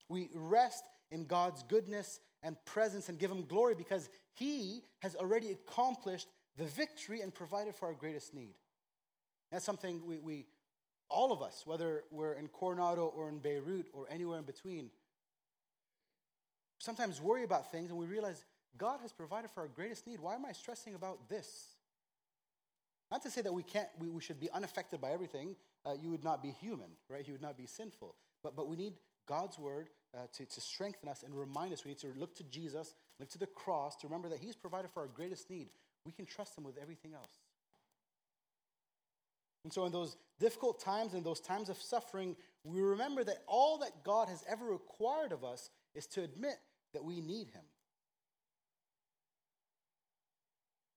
We rest in God's goodness and presence and give Him glory because He has already accomplished the victory and provided for our greatest need. That's something we, we all of us, whether we're in Coronado or in Beirut or anywhere in between, sometimes worry about things and we realize God has provided for our greatest need. Why am I stressing about this? Not to say that we can't, we, we should be unaffected by everything. Uh, you would not be human, right? You would not be sinful. But, but we need God's word uh, to, to strengthen us and remind us. We need to look to Jesus, look to the cross to remember that He's provided for our greatest need. We can trust Him with everything else. And so, in those difficult times, in those times of suffering, we remember that all that God has ever required of us is to admit that we need Him.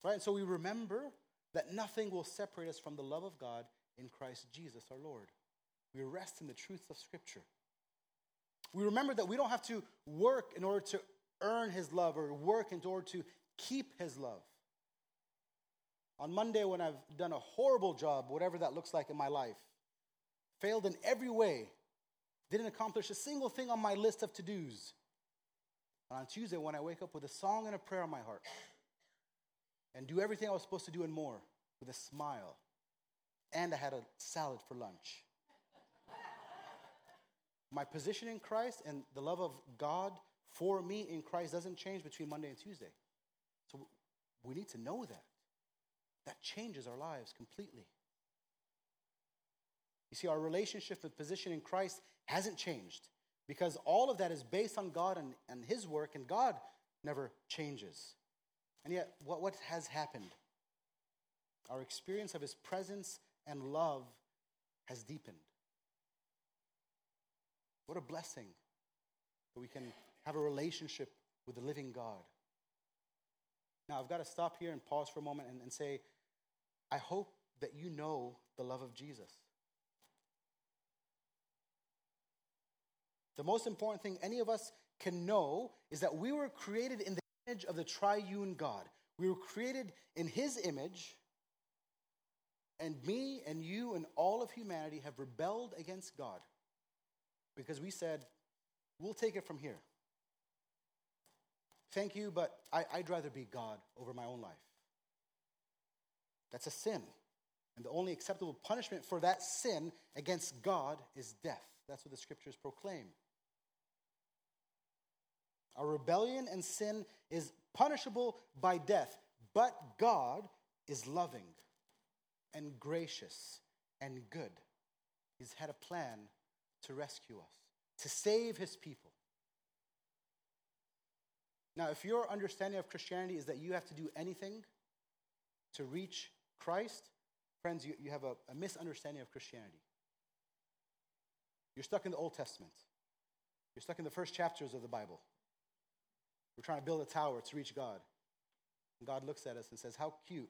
Right? And so, we remember that nothing will separate us from the love of God in Christ Jesus our Lord. We rest in the truths of Scripture. We remember that we don't have to work in order to earn His love or work in order to keep His love. On Monday, when I've done a horrible job, whatever that looks like in my life, failed in every way, didn't accomplish a single thing on my list of to dos. And on Tuesday, when I wake up with a song and a prayer on my heart, and do everything I was supposed to do and more with a smile, and I had a salad for lunch. my position in Christ and the love of God for me in Christ doesn't change between Monday and Tuesday. So we need to know that. That changes our lives completely. You see, our relationship and position in Christ hasn't changed because all of that is based on God and, and His work, and God never changes. And yet, what, what has happened? Our experience of His presence and love has deepened. What a blessing that we can have a relationship with the living God. Now, I've got to stop here and pause for a moment and, and say, I hope that you know the love of Jesus. The most important thing any of us can know is that we were created in the image of the triune God. We were created in his image, and me and you and all of humanity have rebelled against God because we said, we'll take it from here. Thank you, but I, would rather be God over my own life. That's a sin. And the only acceptable punishment for that sin against God is death. That's what the scriptures proclaim. Our rebellion and sin is punishable by death, but God is loving and gracious and good. He's had a plan to rescue us, to save his people. Now, if your understanding of Christianity is that you have to do anything to reach Christ, friends, you, you have a, a misunderstanding of Christianity. You're stuck in the Old Testament, you're stuck in the first chapters of the Bible. We're trying to build a tower to reach God. And God looks at us and says, How cute.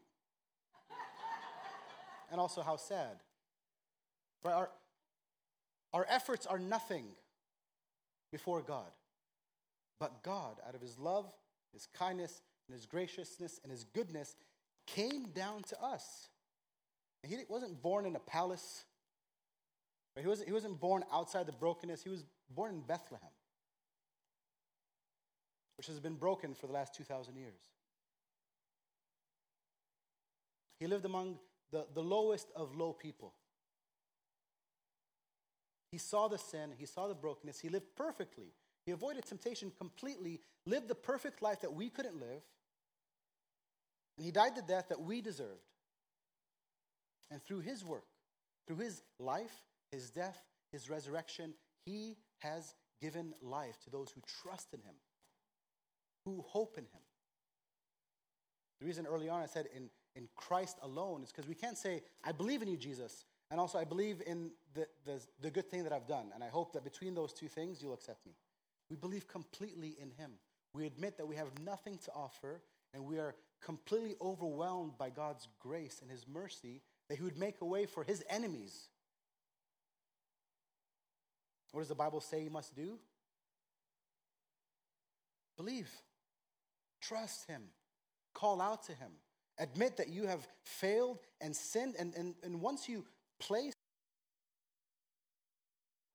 and also, how sad. Our, our efforts are nothing before God. But God, out of his love, his kindness, and his graciousness, and his goodness, came down to us. And he wasn't born in a palace. He wasn't, he wasn't born outside the brokenness. He was born in Bethlehem, which has been broken for the last 2,000 years. He lived among the, the lowest of low people. He saw the sin, he saw the brokenness, he lived perfectly. He avoided temptation completely, lived the perfect life that we couldn't live, and he died the death that we deserved. And through his work, through his life, his death, his resurrection, he has given life to those who trust in him, who hope in him. The reason early on I said in, in Christ alone is because we can't say, I believe in you, Jesus, and also, I believe in the, the, the, good thing that I've done. And I hope that between those two things, you'll accept me. We believe completely in Him. We admit that we have nothing to offer, and we are completely overwhelmed by God's grace and His mercy that He would make a way for His enemies. What does the Bible say you must do? Believe, trust Him, call out to Him, admit that you have failed and sinned. And, and, and once you place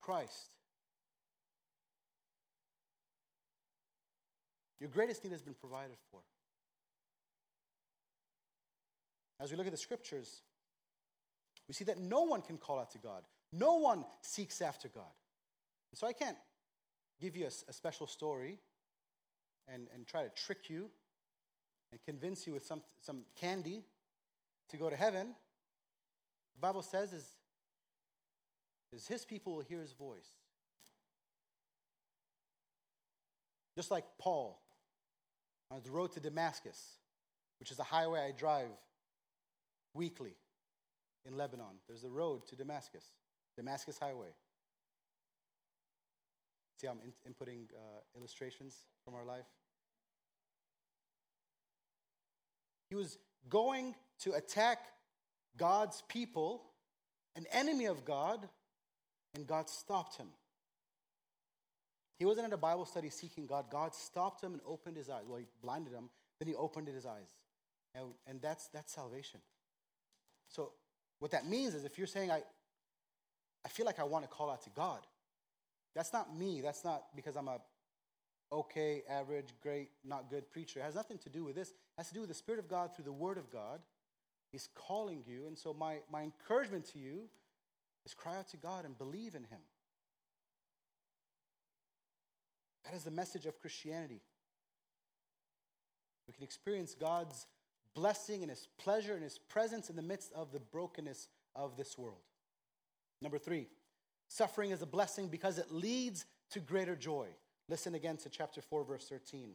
Christ. Your greatest need has been provided for. As we look at the scriptures, we see that no one can call out to God. No one seeks after God. And so I can't give you a, a special story and, and try to trick you and convince you with some, some candy to go to heaven. The Bible says is, is his people will hear his voice. Just like Paul on the road to Damascus, which is a highway I drive weekly in Lebanon. There's a road to Damascus, Damascus Highway. See, I'm in- inputting uh, illustrations from our life. He was going to attack God's people, an enemy of God, and God stopped him. He wasn't at a Bible study seeking God. God stopped him and opened his eyes. Well, he blinded him, then he opened his eyes. And, and that's, that's salvation. So, what that means is if you're saying, I, I feel like I want to call out to God, that's not me. That's not because I'm a okay, average, great, not good preacher. It has nothing to do with this. It has to do with the Spirit of God through the Word of God He's calling you. And so, my, my encouragement to you is cry out to God and believe in Him. That is the message of Christianity. We can experience God's blessing and His pleasure and His presence in the midst of the brokenness of this world. Number three, suffering is a blessing because it leads to greater joy. Listen again to chapter 4, verse 13.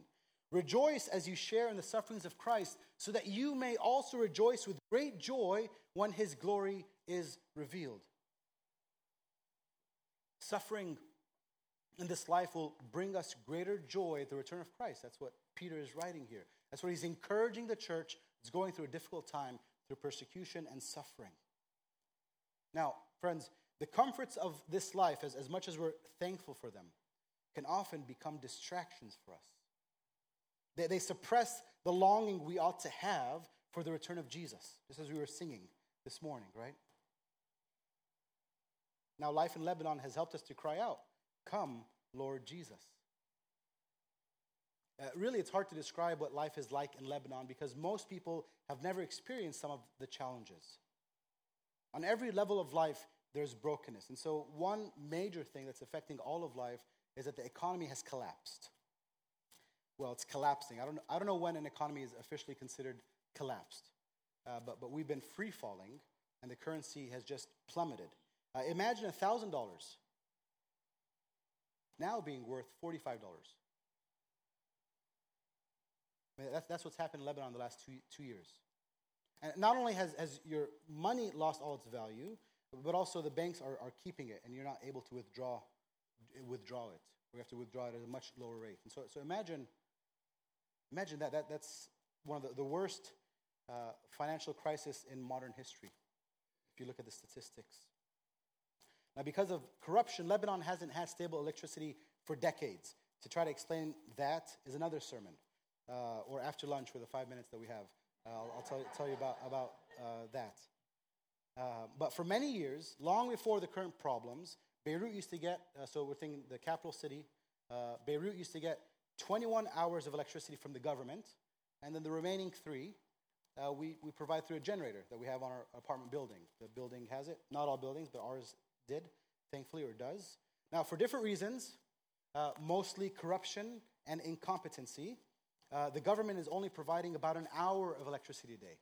Rejoice as you share in the sufferings of Christ, so that you may also rejoice with great joy when his glory is revealed. Suffering in this life will bring us greater joy at the return of Christ. That's what Peter is writing here. That's what he's encouraging the church that's going through a difficult time through persecution and suffering. Now, friends, the comforts of this life, as, as much as we're thankful for them, can often become distractions for us. They, they suppress the longing we ought to have for the return of Jesus, just as we were singing this morning, right? Now, life in Lebanon has helped us to cry out, Come, Lord Jesus. Uh, really, it's hard to describe what life is like in Lebanon because most people have never experienced some of the challenges. On every level of life, there's brokenness. And so, one major thing that's affecting all of life is that the economy has collapsed. Well, it's collapsing. I don't, I don't know when an economy is officially considered collapsed, uh, but, but we've been free falling, and the currency has just plummeted. Uh, imagine $1,000 now being worth $45. I mean, that's, that's what's happened in Lebanon in the last two, two years. And not only has, has your money lost all its value, but also the banks are, are keeping it, and you're not able to withdraw, withdraw it. We have to withdraw it at a much lower rate. And so, so imagine, imagine that, that. That's one of the, the worst uh, financial crisis in modern history, if you look at the statistics. Now, because of corruption, Lebanon hasn't had stable electricity for decades. To try to explain that is another sermon, uh, or after lunch with the five minutes that we have. Uh, I'll, I'll tell, you, tell you about, about uh, that. Uh, but for many years, long before the current problems, Beirut used to get, uh, so we're thinking the capital city, Beirut used to get 21 hours of electricity from the government, and then the remaining three we, we provide through a generator that we have on our apartment building. The building has it, not all buildings, but ours did, thankfully, or does. Now, for different reasons, uh, mostly corruption and incompetency, uh, the government is only providing about an hour of electricity a day.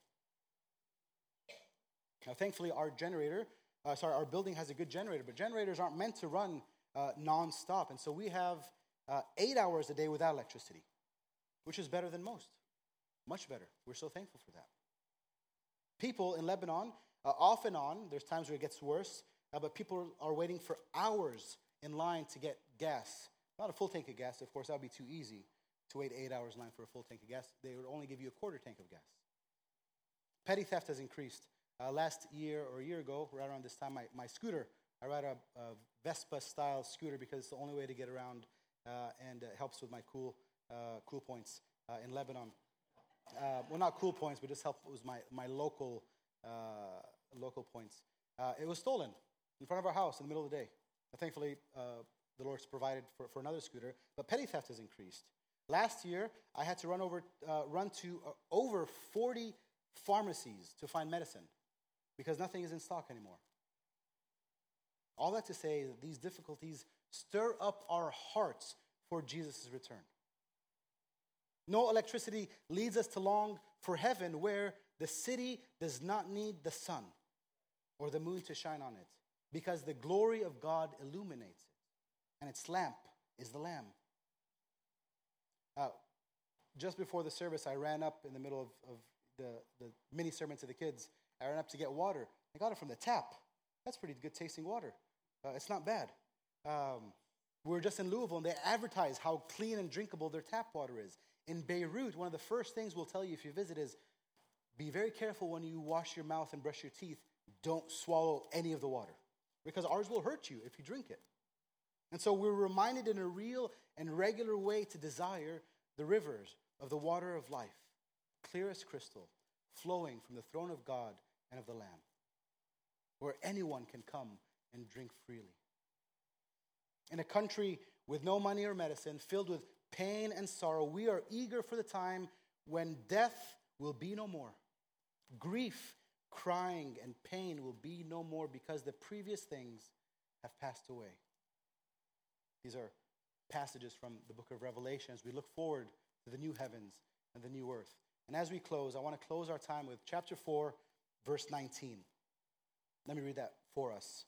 Now, thankfully, our generator, uh, sorry, our building has a good generator, but generators aren't meant to run uh, nonstop. And so we have uh, eight hours a day without electricity, which is better than most. Much better. We're so thankful for that. People in Lebanon, uh, off and on, there's times where it gets worse, but people are waiting for hours in line to get gas. Not a full tank of gas, of course, that would be too easy to wait eight hours in line for a full tank of gas. They would only give you a quarter tank of gas. Petty theft has increased. Uh, last year or a year ago, right around this time, my, my scooter, I ride a, a Vespa style scooter because it's the only way to get around uh, and helps with my cool, uh, cool points uh, in Lebanon. Uh, well, not cool points, but just help with my, my local, uh, local points. it was stolen in front of our house in the middle of the day. thankfully, uh, the Lord's provided for, for another scooter, but petty theft has increased. Last year, I had to run over, uh, run to uh, over 40 pharmacies to find medicine because nothing is in stock anymore. All that to say that these difficulties stir up our hearts for Jesus' return. No electricity leads us to long for heaven where the city does not need the sun or the moon to shine on it because the glory of God illuminates it and its lamp is the Lamb. Uh, just before the service, I ran up in the middle of, of the, the mini sermon to the kids I ran up to get water. I got it from the tap. That's pretty good tasting water. Uh, it's not bad. Um, we were just in Louisville and they advertise how clean and drinkable their tap water is. In Beirut, one of the first things we'll tell you if you visit is be very careful when you wash your mouth and brush your teeth. Don't swallow any of the water because ours will hurt you if you drink it. And so we're reminded in a real and regular way to desire the rivers of the water of life, clear as crystal, flowing from the throne of God and of the Lamb, where anyone can come and drink freely. In a country with no money or medicine, filled with pain and sorrow, we are eager for the time when death will be no more. Grief, crying, and pain will be no more because the previous things have passed away. These are passages from the book of Revelation as we look forward to the new heavens and the new earth And as we close, I want to close our time with chapter 4, verse 19. Let me read that for us.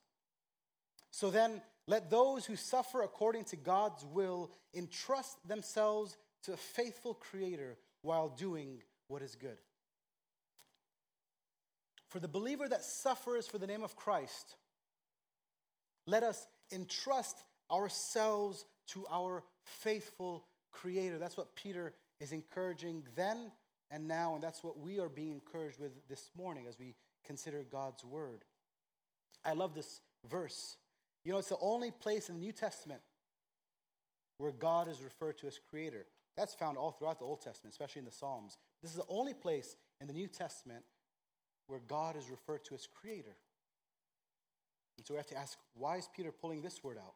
So then, let those who suffer according to God's will entrust themselves to a faithful Creator while doing what is good. For the believer that suffers for the name of Christ, let us entrust ourselves to our faithful Creator. That's what Peter is encouraging then and now, and that's what we are being encouraged with this morning as we consider God's Word. I love this verse. You know, it's the only place in the New Testament where God is referred to as Creator. That's found all throughout the Old Testament, especially in the Psalms. This is the only place in the New Testament where God is referred to as Creator. And so we have to ask why is Peter pulling this word out?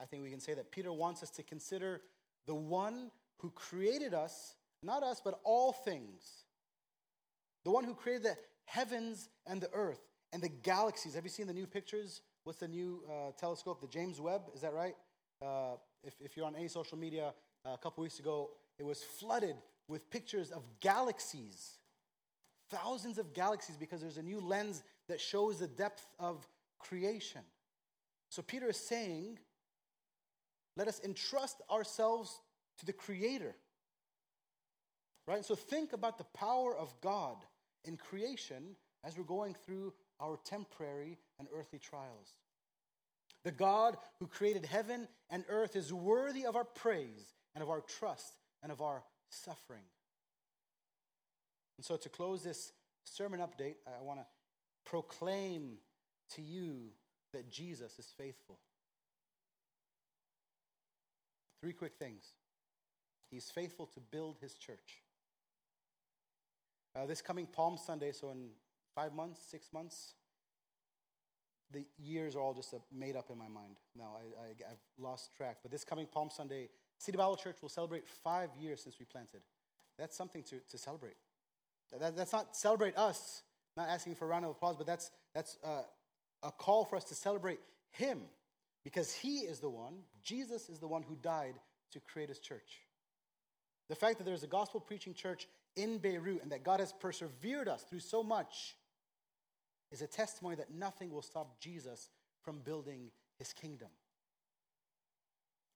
I think we can say that Peter wants us to consider the one who created us, not us, but all things. The one who created the heavens and the earth and the galaxies. Have you seen the new pictures? What's the new uh, telescope? The James Webb, is that right? Uh, if, if you're on any social media, uh, a couple weeks ago, it was flooded with pictures of galaxies, thousands of galaxies, because there's a new lens that shows the depth of creation. So Peter is saying, let us entrust ourselves to the Creator. Right? So think about the power of God in creation as we're going through our temporary and earthly trials. The God who created heaven and earth is worthy of our praise and of our trust and of our suffering. And so, to close this sermon update, I want to proclaim to you that Jesus is faithful. Three quick things He's faithful to build His church. Uh, this coming Palm Sunday, so in five months, six months, the years are all just made up in my mind. Now I, have lost track. But this coming Palm Sunday, City Bible Church will celebrate five years since we planted. That's something to, to celebrate. That, that's not celebrate us, not asking for a round of applause, but that's, that's uh, a call for us to celebrate Him because He is the one, Jesus is the one who died to create His church. The fact that there's a gospel preaching church in Beirut and that God has persevered us through so much is a testimony that nothing will stop Jesus from building his kingdom.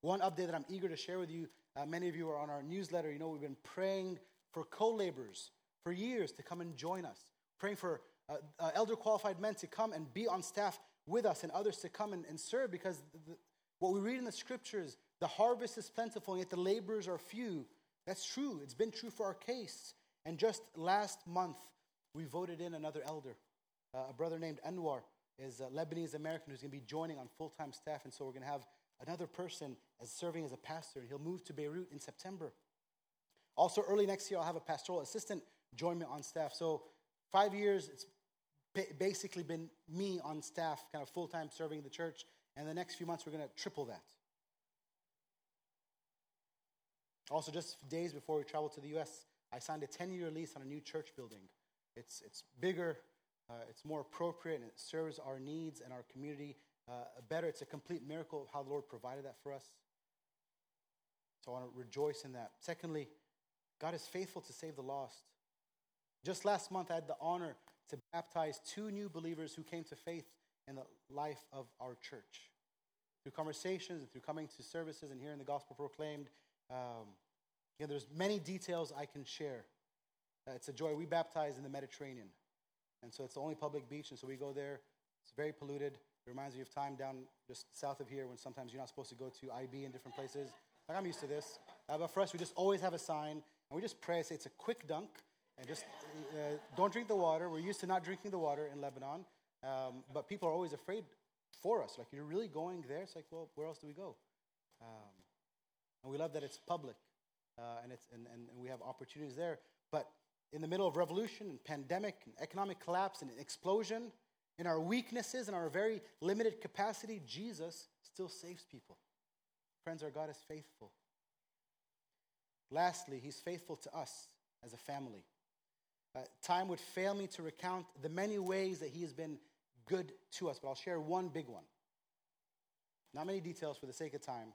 One update that I'm eager to share with you uh, many of you are on our newsletter. You know, we've been praying for co laborers for years to come and join us, praying for uh, uh, elder qualified men to come and be on staff with us and others to come and, and serve because the, what we read in the scriptures, the harvest is plentiful, and yet the laborers are few. That's true. It's been true for our case. And just last month, we voted in another elder. Uh, a brother named Anwar is a Lebanese American who's going to be joining on full time staff. And so we're going to have another person as serving as a pastor. And he'll move to Beirut in September. Also, early next year, I'll have a pastoral assistant join me on staff. So, five years, it's basically been me on staff, kind of full time serving the church. And the next few months, we're going to triple that. Also, just days before we traveled to the U.S., I signed a 10 year lease on a new church building. It's, it's bigger, uh, it's more appropriate, and it serves our needs and our community uh, better. It's a complete miracle of how the Lord provided that for us. So I want to rejoice in that. Secondly, God is faithful to save the lost. Just last month, I had the honor to baptize two new believers who came to faith in the life of our church. Through conversations and through coming to services and hearing the gospel proclaimed, um, yeah, there's many details I can share. Uh, it's a joy. We baptize in the Mediterranean. And so it's the only public beach, and so we go there. It's very polluted. It reminds me of time down just south of here when sometimes you're not supposed to go to IB in different places. Like, I'm used to this. Uh, but for us, we just always have a sign, and we just pray, say it's a quick dunk, and just uh, don't drink the water. We're used to not drinking the water in Lebanon, um, but people are always afraid for us. Like, you're really going there? It's like, well, where else do we go? Um, and we love that it's public uh, and, it's, and, and, and we have opportunities there. But in the middle of revolution and pandemic and economic collapse and explosion, in our weaknesses and our very limited capacity, Jesus still saves people. Friends, our God is faithful. Lastly, He's faithful to us as a family. Uh, time would fail me to recount the many ways that He has been good to us, but I'll share one big one. Not many details for the sake of time,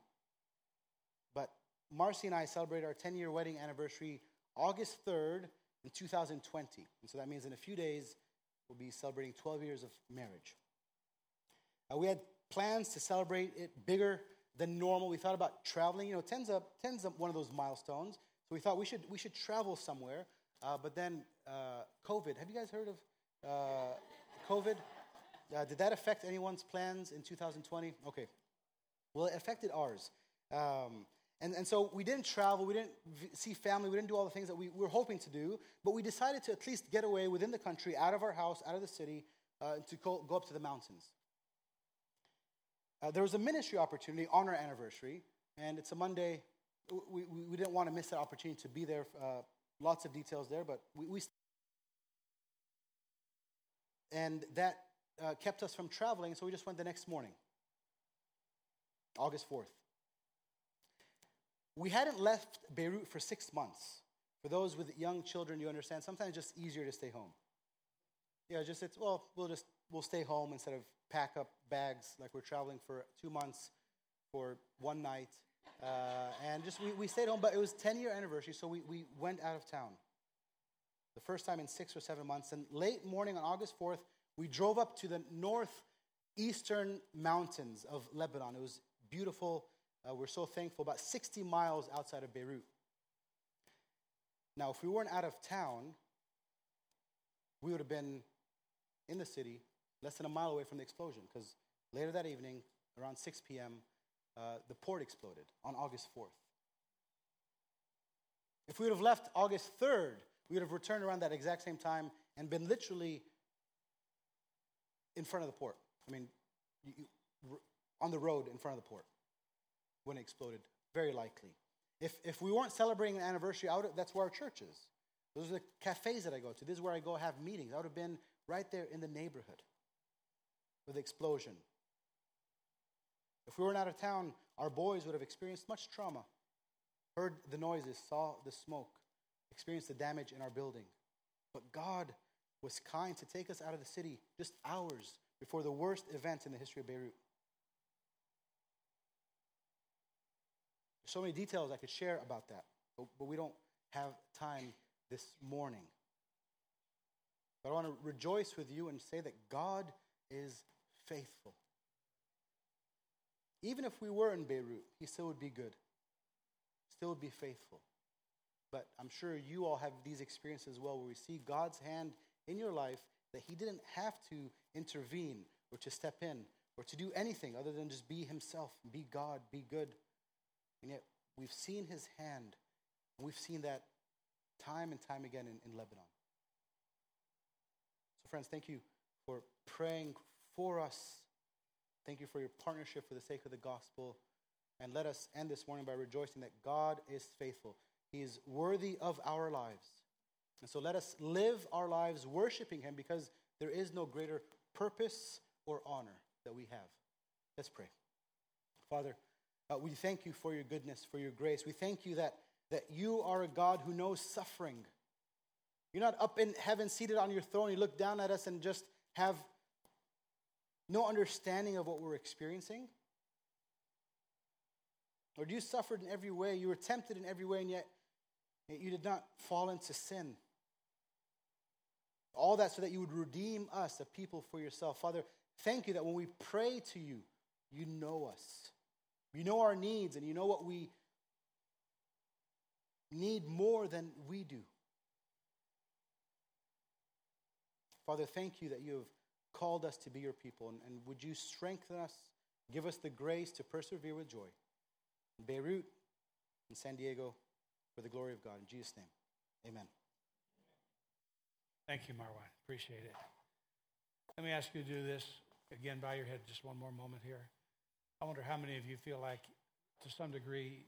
but Marcy and I celebrated our 10 year wedding anniversary August 3rd in 2020. And so that means in a few days, we'll be celebrating 12 years of marriage. Uh, we had plans to celebrate it bigger than normal. We thought about traveling. You know, 10's, a, 10's a, one of those milestones. So we thought we should, we should travel somewhere. Uh, but then uh, COVID. Have you guys heard of uh, COVID? Uh, did that affect anyone's plans in 2020? Okay. Well, it affected ours. Um, and, and so we didn't travel, we didn't v- see family, we didn't do all the things that we were hoping to do, but we decided to at least get away within the country, out of our house, out of the city, uh, to go, go up to the mountains. Uh, there was a ministry opportunity on our anniversary, and it's a Monday. We, we, we didn't want to miss that opportunity to be there. Lots of details there, but we. we and that uh, kept us from traveling, so we just went the next morning, August 4th. We hadn't left Beirut for six months. For those with young children, you understand, sometimes it's just easier to stay home. Yeah, just it's, well, we'll just, we'll stay home instead of pack up bags like we're traveling for two months for one night. Uh, and just, we, we stayed home, but it was 10 year anniversary, so we, we went out of town. The first time in six or seven months. And late morning on August 4th, we drove up to the northeastern mountains of Lebanon. It was beautiful. Uh, we're so thankful, about 60 miles outside of Beirut. Now, if we weren't out of town, we would have been in the city, less than a mile away from the explosion, because later that evening, around 6 p.m., uh, the port exploded on August 4th. If we would have left August 3rd, we would have returned around that exact same time and been literally in front of the port. I mean, you, you, on the road in front of the port when it exploded, very likely. If, if we weren't celebrating an anniversary out, that's where our church is. Those are the cafes that I go to. This is where I go have meetings. I would have been right there in the neighborhood with the explosion. If we weren't out of town, our boys would have experienced much trauma, heard the noises, saw the smoke, experienced the damage in our building. But God was kind to take us out of the city just hours before the worst event in the history of Beirut. There's so many details I could share about that, but, but we don't have time this morning. But I want to rejoice with you and say that God is faithful. Even if we were in Beirut, He still would be good, still would be faithful. But I'm sure you all have these experiences as well where we see God's hand in your life that He didn't have to intervene or to step in or to do anything other than just be Himself, be God, be good. And yet we've seen His hand, and we've seen that time and time again in, in Lebanon. So, friends, thank you for praying for us. Thank you for your partnership for the sake of the gospel. And let us end this morning by rejoicing that God is faithful. He is worthy of our lives. And so let us live our lives worshiping Him because there is no greater purpose or honor that we have. Let's pray. Father, uh, we thank you for your goodness, for your grace. We thank you that, that you are a God who knows suffering. You're not up in heaven seated on your throne. You look down at us and just have no understanding of what we're experiencing. Or you suffered in every way. You were tempted in every way, and yet you did not fall into sin. All that so that you would redeem us, a people for yourself. Father, thank you that when we pray to you, you know us. You know our needs, and you know what we need more than we do. Father, thank you that you have called us to be your people, and, and would you strengthen us, give us the grace to persevere with joy. In Beirut, in San Diego, for the glory of God. In Jesus' name, amen. Thank you, Marwan. Appreciate it. Let me ask you to do this. Again, bow your head just one more moment here. I wonder how many of you feel like, to some degree,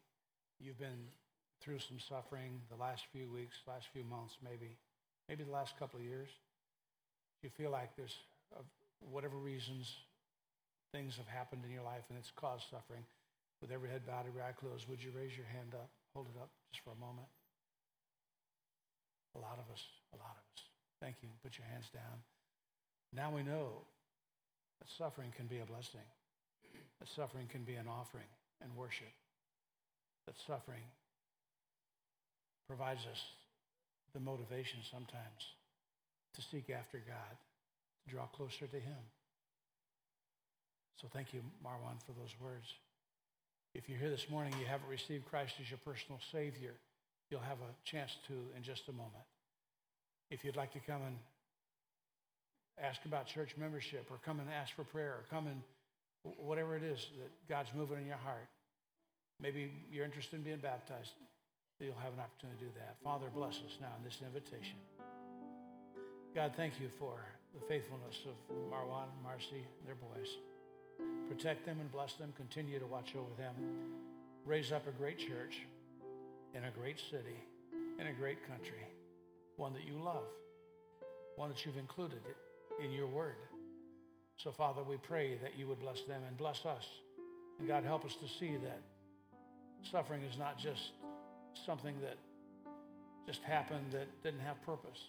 you've been through some suffering the last few weeks, last few months, maybe, maybe the last couple of years. You feel like there's, uh, whatever reasons, things have happened in your life and it's caused suffering. With every head bowed, every eye closed, would you raise your hand up? Hold it up just for a moment. A lot of us, a lot of us. Thank you. Put your hands down. Now we know that suffering can be a blessing, that suffering can be an offering and worship. that suffering provides us the motivation sometimes to seek after God, draw closer to Him. So thank you, Marwan, for those words. If you're here this morning, you haven't received Christ as your personal Savior, you'll have a chance to in just a moment. If you'd like to come and ask about church membership or come and ask for prayer or come and whatever it is that God's moving in your heart, maybe you're interested in being baptized, you'll have an opportunity to do that. Father, bless us now in this invitation. God, thank you for the faithfulness of Marwan and Marcy their boys. Protect them and bless them. Continue to watch over them. Raise up a great church in a great city, in a great country, one that you love, one that you've included in your word. So, Father, we pray that you would bless them and bless us. And God, help us to see that suffering is not just something that just happened that didn't have purpose,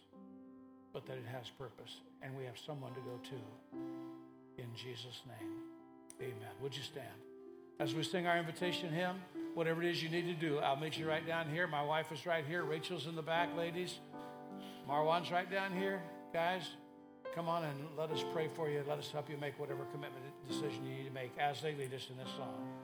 but that it has purpose. And we have someone to go to. In Jesus' name, amen. Would you stand? As we sing our invitation hymn, whatever it is you need to do, I'll meet you right down here. My wife is right here. Rachel's in the back, ladies. Marwan's right down here. Guys, come on and let us pray for you. Let us help you make whatever commitment decision you need to make as they lead us in this song.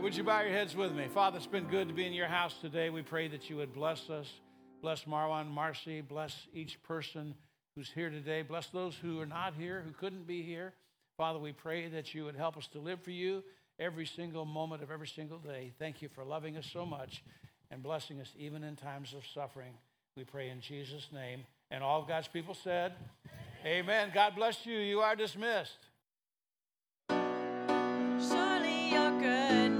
Right, would you bow your heads with me? Father, it's been good to be in your house today. We pray that you would bless us, bless Marwan, Marcy, bless each person who's here today, bless those who are not here, who couldn't be here. Father, we pray that you would help us to live for you every single moment of every single day. Thank you for loving us so much and blessing us even in times of suffering. We pray in Jesus' name. And all of God's people said, Amen. Amen. God bless you. You are dismissed. Surely you're good.